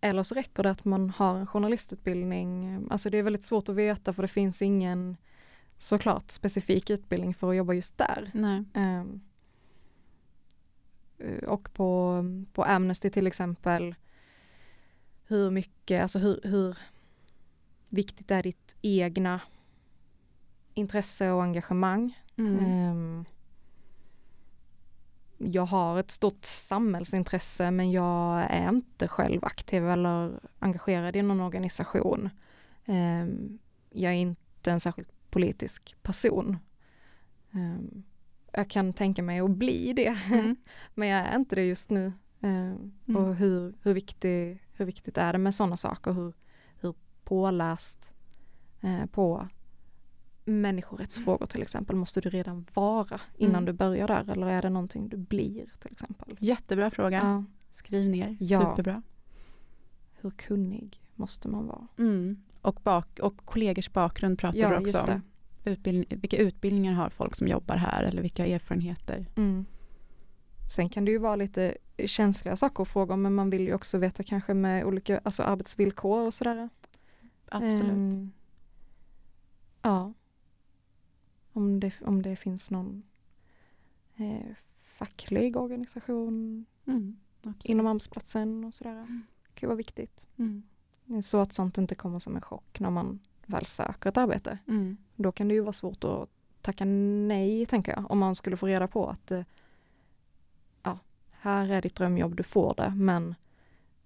eller så räcker det att man har en journalistutbildning. Alltså det är väldigt svårt att veta för det finns ingen såklart specifik utbildning för att jobba just där. Ehm, eh, och på, på Amnesty till exempel hur mycket, alltså hur, hur viktigt är ditt egna intresse och engagemang. Mm. Ehm, jag har ett stort samhällsintresse men jag är inte själv aktiv eller engagerad i någon organisation. Ehm, jag är inte en särskilt politisk person. Ehm, jag kan tänka mig att bli det, Mm. men jag är inte det just nu. Ehm, Mm. Och hur, hur, viktig, hur viktigt är det med sådana saker? Hur, hur påläst eh, på människorättsfrågor till exempel måste du redan vara innan Mm. du börjar där? Eller är det någonting du blir till exempel? Jättebra fråga. Ja. Skriv ner. Ja. Superbra. Hur kunnig måste man vara? Mm. Och, bak, och kollegors bakgrund pratar du Ja, också just om. Utbildning, vilka utbildningar har folk som jobbar här eller vilka erfarenheter? Mm. Sen kan det ju vara lite känsliga saker att fråga om men man vill ju också veta kanske med olika alltså arbetsvillkor och sådär. Absolut. Ehm, ja. Om det, om det finns någon eh, facklig organisation Mm. Inom arbetsplatsen och sådär. Det kan vara viktigt. Mm. Så att sånt inte kommer som en chock när man väl söker ett arbete. Mm. Då kan det ju vara svårt att tacka nej, tänker jag. Om man skulle få reda på att eh, här är ditt drömjobb, du får det, men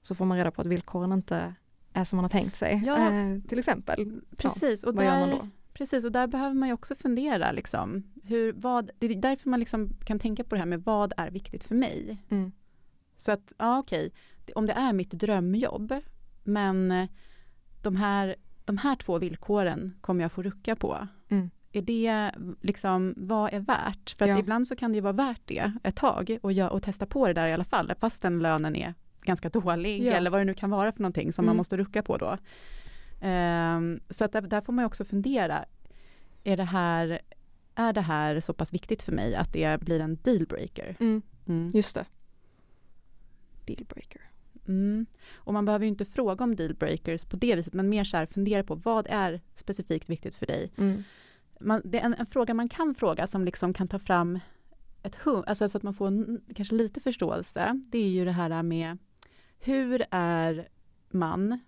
så får man reda på att villkoren inte är som man har tänkt sig. Ja. Eh, till exempel. Precis, och vad gör man där, då? precis, och där behöver man ju också fundera. Liksom, hur, vad, det är därför man liksom kan tänka på det här med vad är viktigt för mig? Mm. Så att, ja okej, om det är mitt drömjobb, men de här, de här två villkoren kommer jag få rucka på. Mm. Är det liksom, vad är värt? För att Ja. ibland så kan det ju vara värt det ett tag och, och testa på det där i alla fall, fast den lönen är ganska dålig Ja. eller vad det nu kan vara för någonting som man Mm. måste rucka på då. Ehm, så att där, där får man ju också fundera, är det, här, är det här så pass viktigt för mig att det blir en dealbreaker? Mm. Mm. Just det. Dealbreaker. Mm. Och man behöver ju inte fråga om dealbreakers på det viset, men mer så här fundera på vad är specifikt viktigt för dig? Mm. Man, det är en, en fråga man kan fråga som liksom kan ta fram ett hum, alltså så att man får en, kanske lite förståelse. Det är ju det här med hur är man,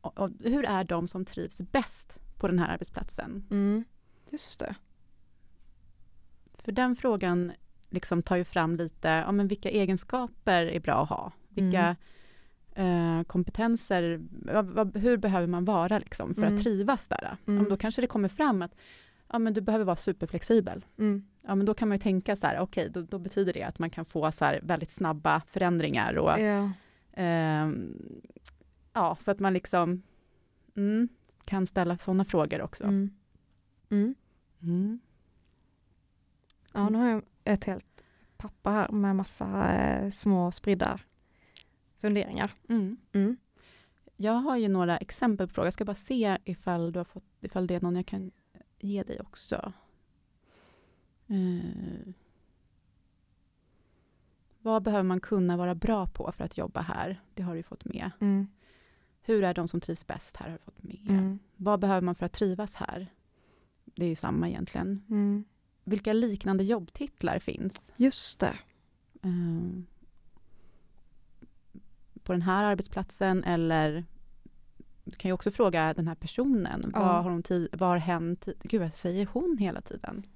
och, och hur är de som trivs bäst på den här arbetsplatsen? Mm. Just det. För den frågan liksom tar ju fram lite, ja, men vilka egenskaper är bra att ha? Vilka eh, kompetenser, vad, vad, hur behöver man vara liksom för Mm. att trivas där? Mm. Om då kanske det kommer fram att ja, men du behöver vara superflexibel. Mm. Ja, men då kan man ju tänka så här, okej, då, då betyder det att man kan få så här väldigt snabba förändringar och Ja. ehm, ja, så att man liksom mm, kan ställa sådana frågor också. Mm. Mm. Mm. Ja, nu har jag ett helt papper här med massa eh, små spridda funderingar. Mm. Mm. Jag har ju några exempel på frågor. Jag ska bara se ifall, du har fått, ifall det är någon jag kan ge dig också. Eh, vad behöver man kunna vara bra på för att jobba här? Det har du fått med. Mm. Hur är de som trivs bäst här? Har du fått med. Mm. Vad behöver man för att trivas här? Det är ju samma egentligen. Mm. Vilka liknande jobbtitlar finns? Just det. eh, på den här arbetsplatsen eller du kan ju också fråga den här personen. Ja. Vad har hon vad har hen tid? Gud, jag säger hon hela tiden.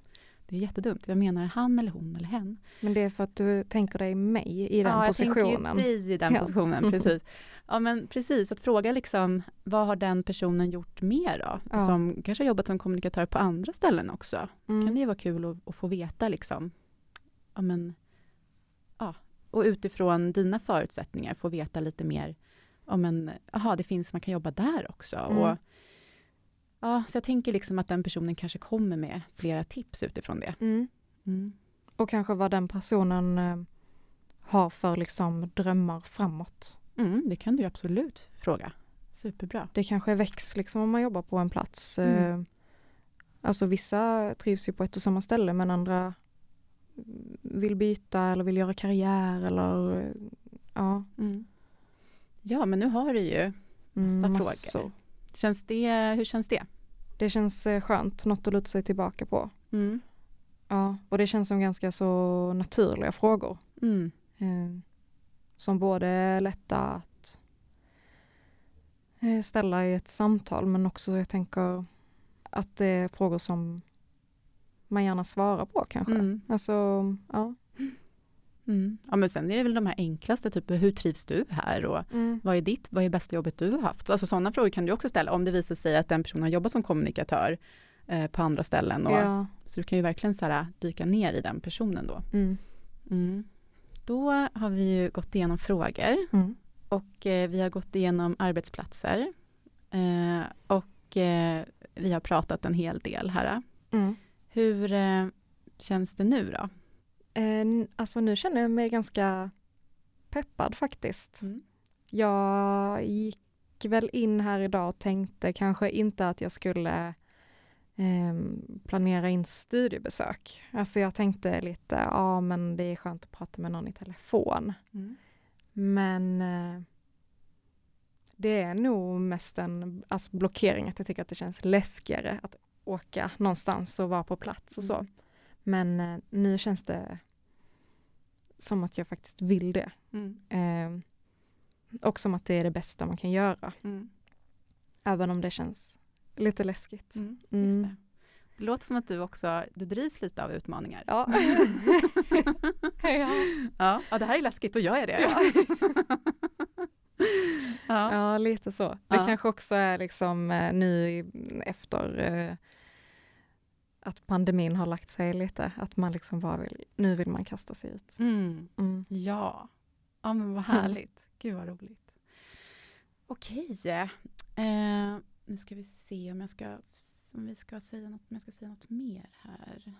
Det är jättedumt. Jag menar han eller hon eller hen. Men det är för att du tänker dig mig i den ja, positionen. jag tänker ju dig i den Ja. positionen, precis. Ja, men precis. Att fråga liksom, vad har den personen gjort mer då? Ja. Som kanske har jobbat som kommunikatör på andra ställen också. Mm. kan det ju vara kul att, att få veta liksom. Ja, men, ja. Och utifrån dina förutsättningar få veta lite mer. Ja, men, aha, det finns, man kan jobba där också. Mm. Och, ja, så jag tänker liksom att den personen kanske kommer med flera tips utifrån det. Mm. Mm. Och kanske vad den personen eh, har för liksom drömmar framåt. Mm, det kan du absolut fråga. Superbra. Det kanske väcks liksom om man jobbar på en plats. Mm. Eh, Alltså vissa trivs ju på ett och samma ställe men andra vill byta eller vill göra karriär eller eh, ja. Mm. Ja, men nu har du ju mm, massa massor. frågor. Känns det, hur känns det? Det känns eh, skönt, något att luta sig tillbaka på. Mm. Ja, och det känns som ganska så naturliga frågor. Mm. Eh, som både är lätta att eh, ställa i ett samtal men också jag tänker att det är frågor som man gärna svarar på kanske. Mm. Alltså, ja. Mm. Ja men sen är det väl de här enklaste, typ hur trivs du här och Mm. vad är ditt, vad är bästa jobbet du har haft? Alltså sådana frågor kan du också ställa om det visar sig att den personen har jobbat som kommunikatör eh, på andra ställen. Och, Ja. Så du kan ju verkligen så här, dyka ner i den personen då. Mm. Mm. Då har vi ju gått igenom frågor Mm. och eh, vi har gått igenom arbetsplatser. Eh, och eh, vi har pratat en hel del här. Mm. Hur eh, känns det nu då? Eh, alltså nu känner jag mig ganska peppad faktiskt. Mm. Jag gick väl in här idag och tänkte kanske inte att jag skulle ehm, planera in studiebesök. Alltså jag tänkte lite, ja men det är skönt att prata med någon i telefon. Mm. Men eh, det är nog mest en alltså blockering, att jag tycker att det känns läskigare att åka någonstans och vara på plats och så. Mm. Men eh, nu känns det som att jag faktiskt vill det. Mm. Eh, och som att det är det bästa man kan göra. Mm. Även om det känns lite läskigt. Mm. Mm. Det. det låter som att du också du drivs lite av utmaningar. Ja. ja. Ja, ja det här är läskigt och jag är det. Ja. ja. ja, lite så. Det kanske också är liksom eh, nu efter eh, att pandemin har lagt sig lite, att man liksom bara vill, nu vill man kasta sig ut. Mm. Mm. Ja. ja, men vad härligt. Gud vad roligt. Okej, eh, nu ska vi se om jag ska, om vi ska säga något, om jag ska säga något mer här.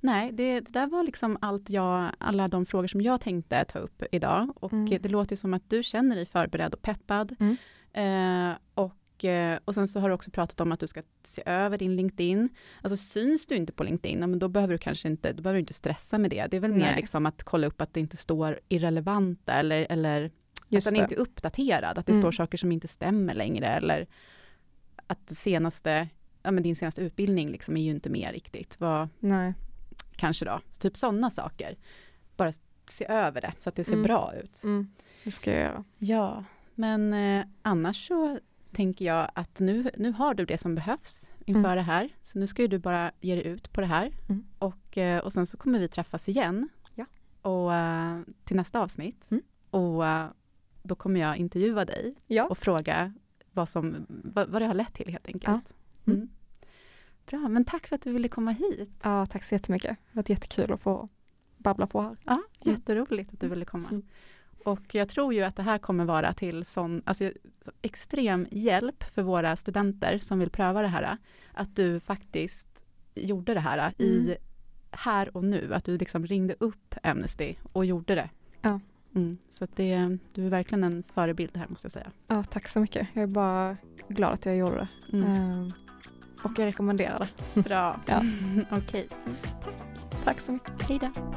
Nej, det, det där var liksom allt jag, alla de frågor som jag tänkte ta upp idag. Och Mm. det låter som att du känner dig förberedd och peppad. Mm. Eh, och, eh, och sen så har du också pratat om att du ska se över din LinkedIn. Alltså syns du inte på LinkedIn, men då behöver du kanske inte, då behöver du inte stressa med det. Det är väl mer Nej. liksom att kolla upp att det inte står irrelevanta eller, eller Just att den det. inte är uppdaterad, att det Mm. står saker som inte stämmer längre eller att senaste, ja men din senaste utbildning liksom är ju inte med riktigt. Vad, Nej. kanske då, typ sådana saker. Bara se över det så att det ser Mm. bra ut. Mm. Det ska jag göra. Ja, men eh, annars så tänker jag att nu, nu har du det som behövs inför Mm. det här. Så nu ska ju du bara ge dig ut på det här. Mm. Och, eh, och sen så kommer vi träffas igen. Ja. Och, eh, till nästa avsnitt. Mm. Och eh, då kommer jag intervjua dig Ja. och fråga vad, som, vad, vad det har lett till helt enkelt. Mm. Mm. Bra, men tack för att du ville komma hit. ja, tack så jättemycket. Det varit jättekul att få babbla på här. Ja, jätteroligt att du ville komma. Och jag tror ju att det här kommer vara till sån, alltså, så extrem hjälp för våra studenter som vill pröva det här. Att du faktiskt gjorde det här i Mm. här och nu. Att du liksom ringde upp Amnesty och gjorde det. Ja. Mm, så det, du är verkligen en förebild här måste jag säga. Ja, tack så mycket. Jag är bara glad att jag gjorde det. Mm. Ehm, och jag rekommenderar det. Bra. Ja. Okej. Tack så mycket. Hej då.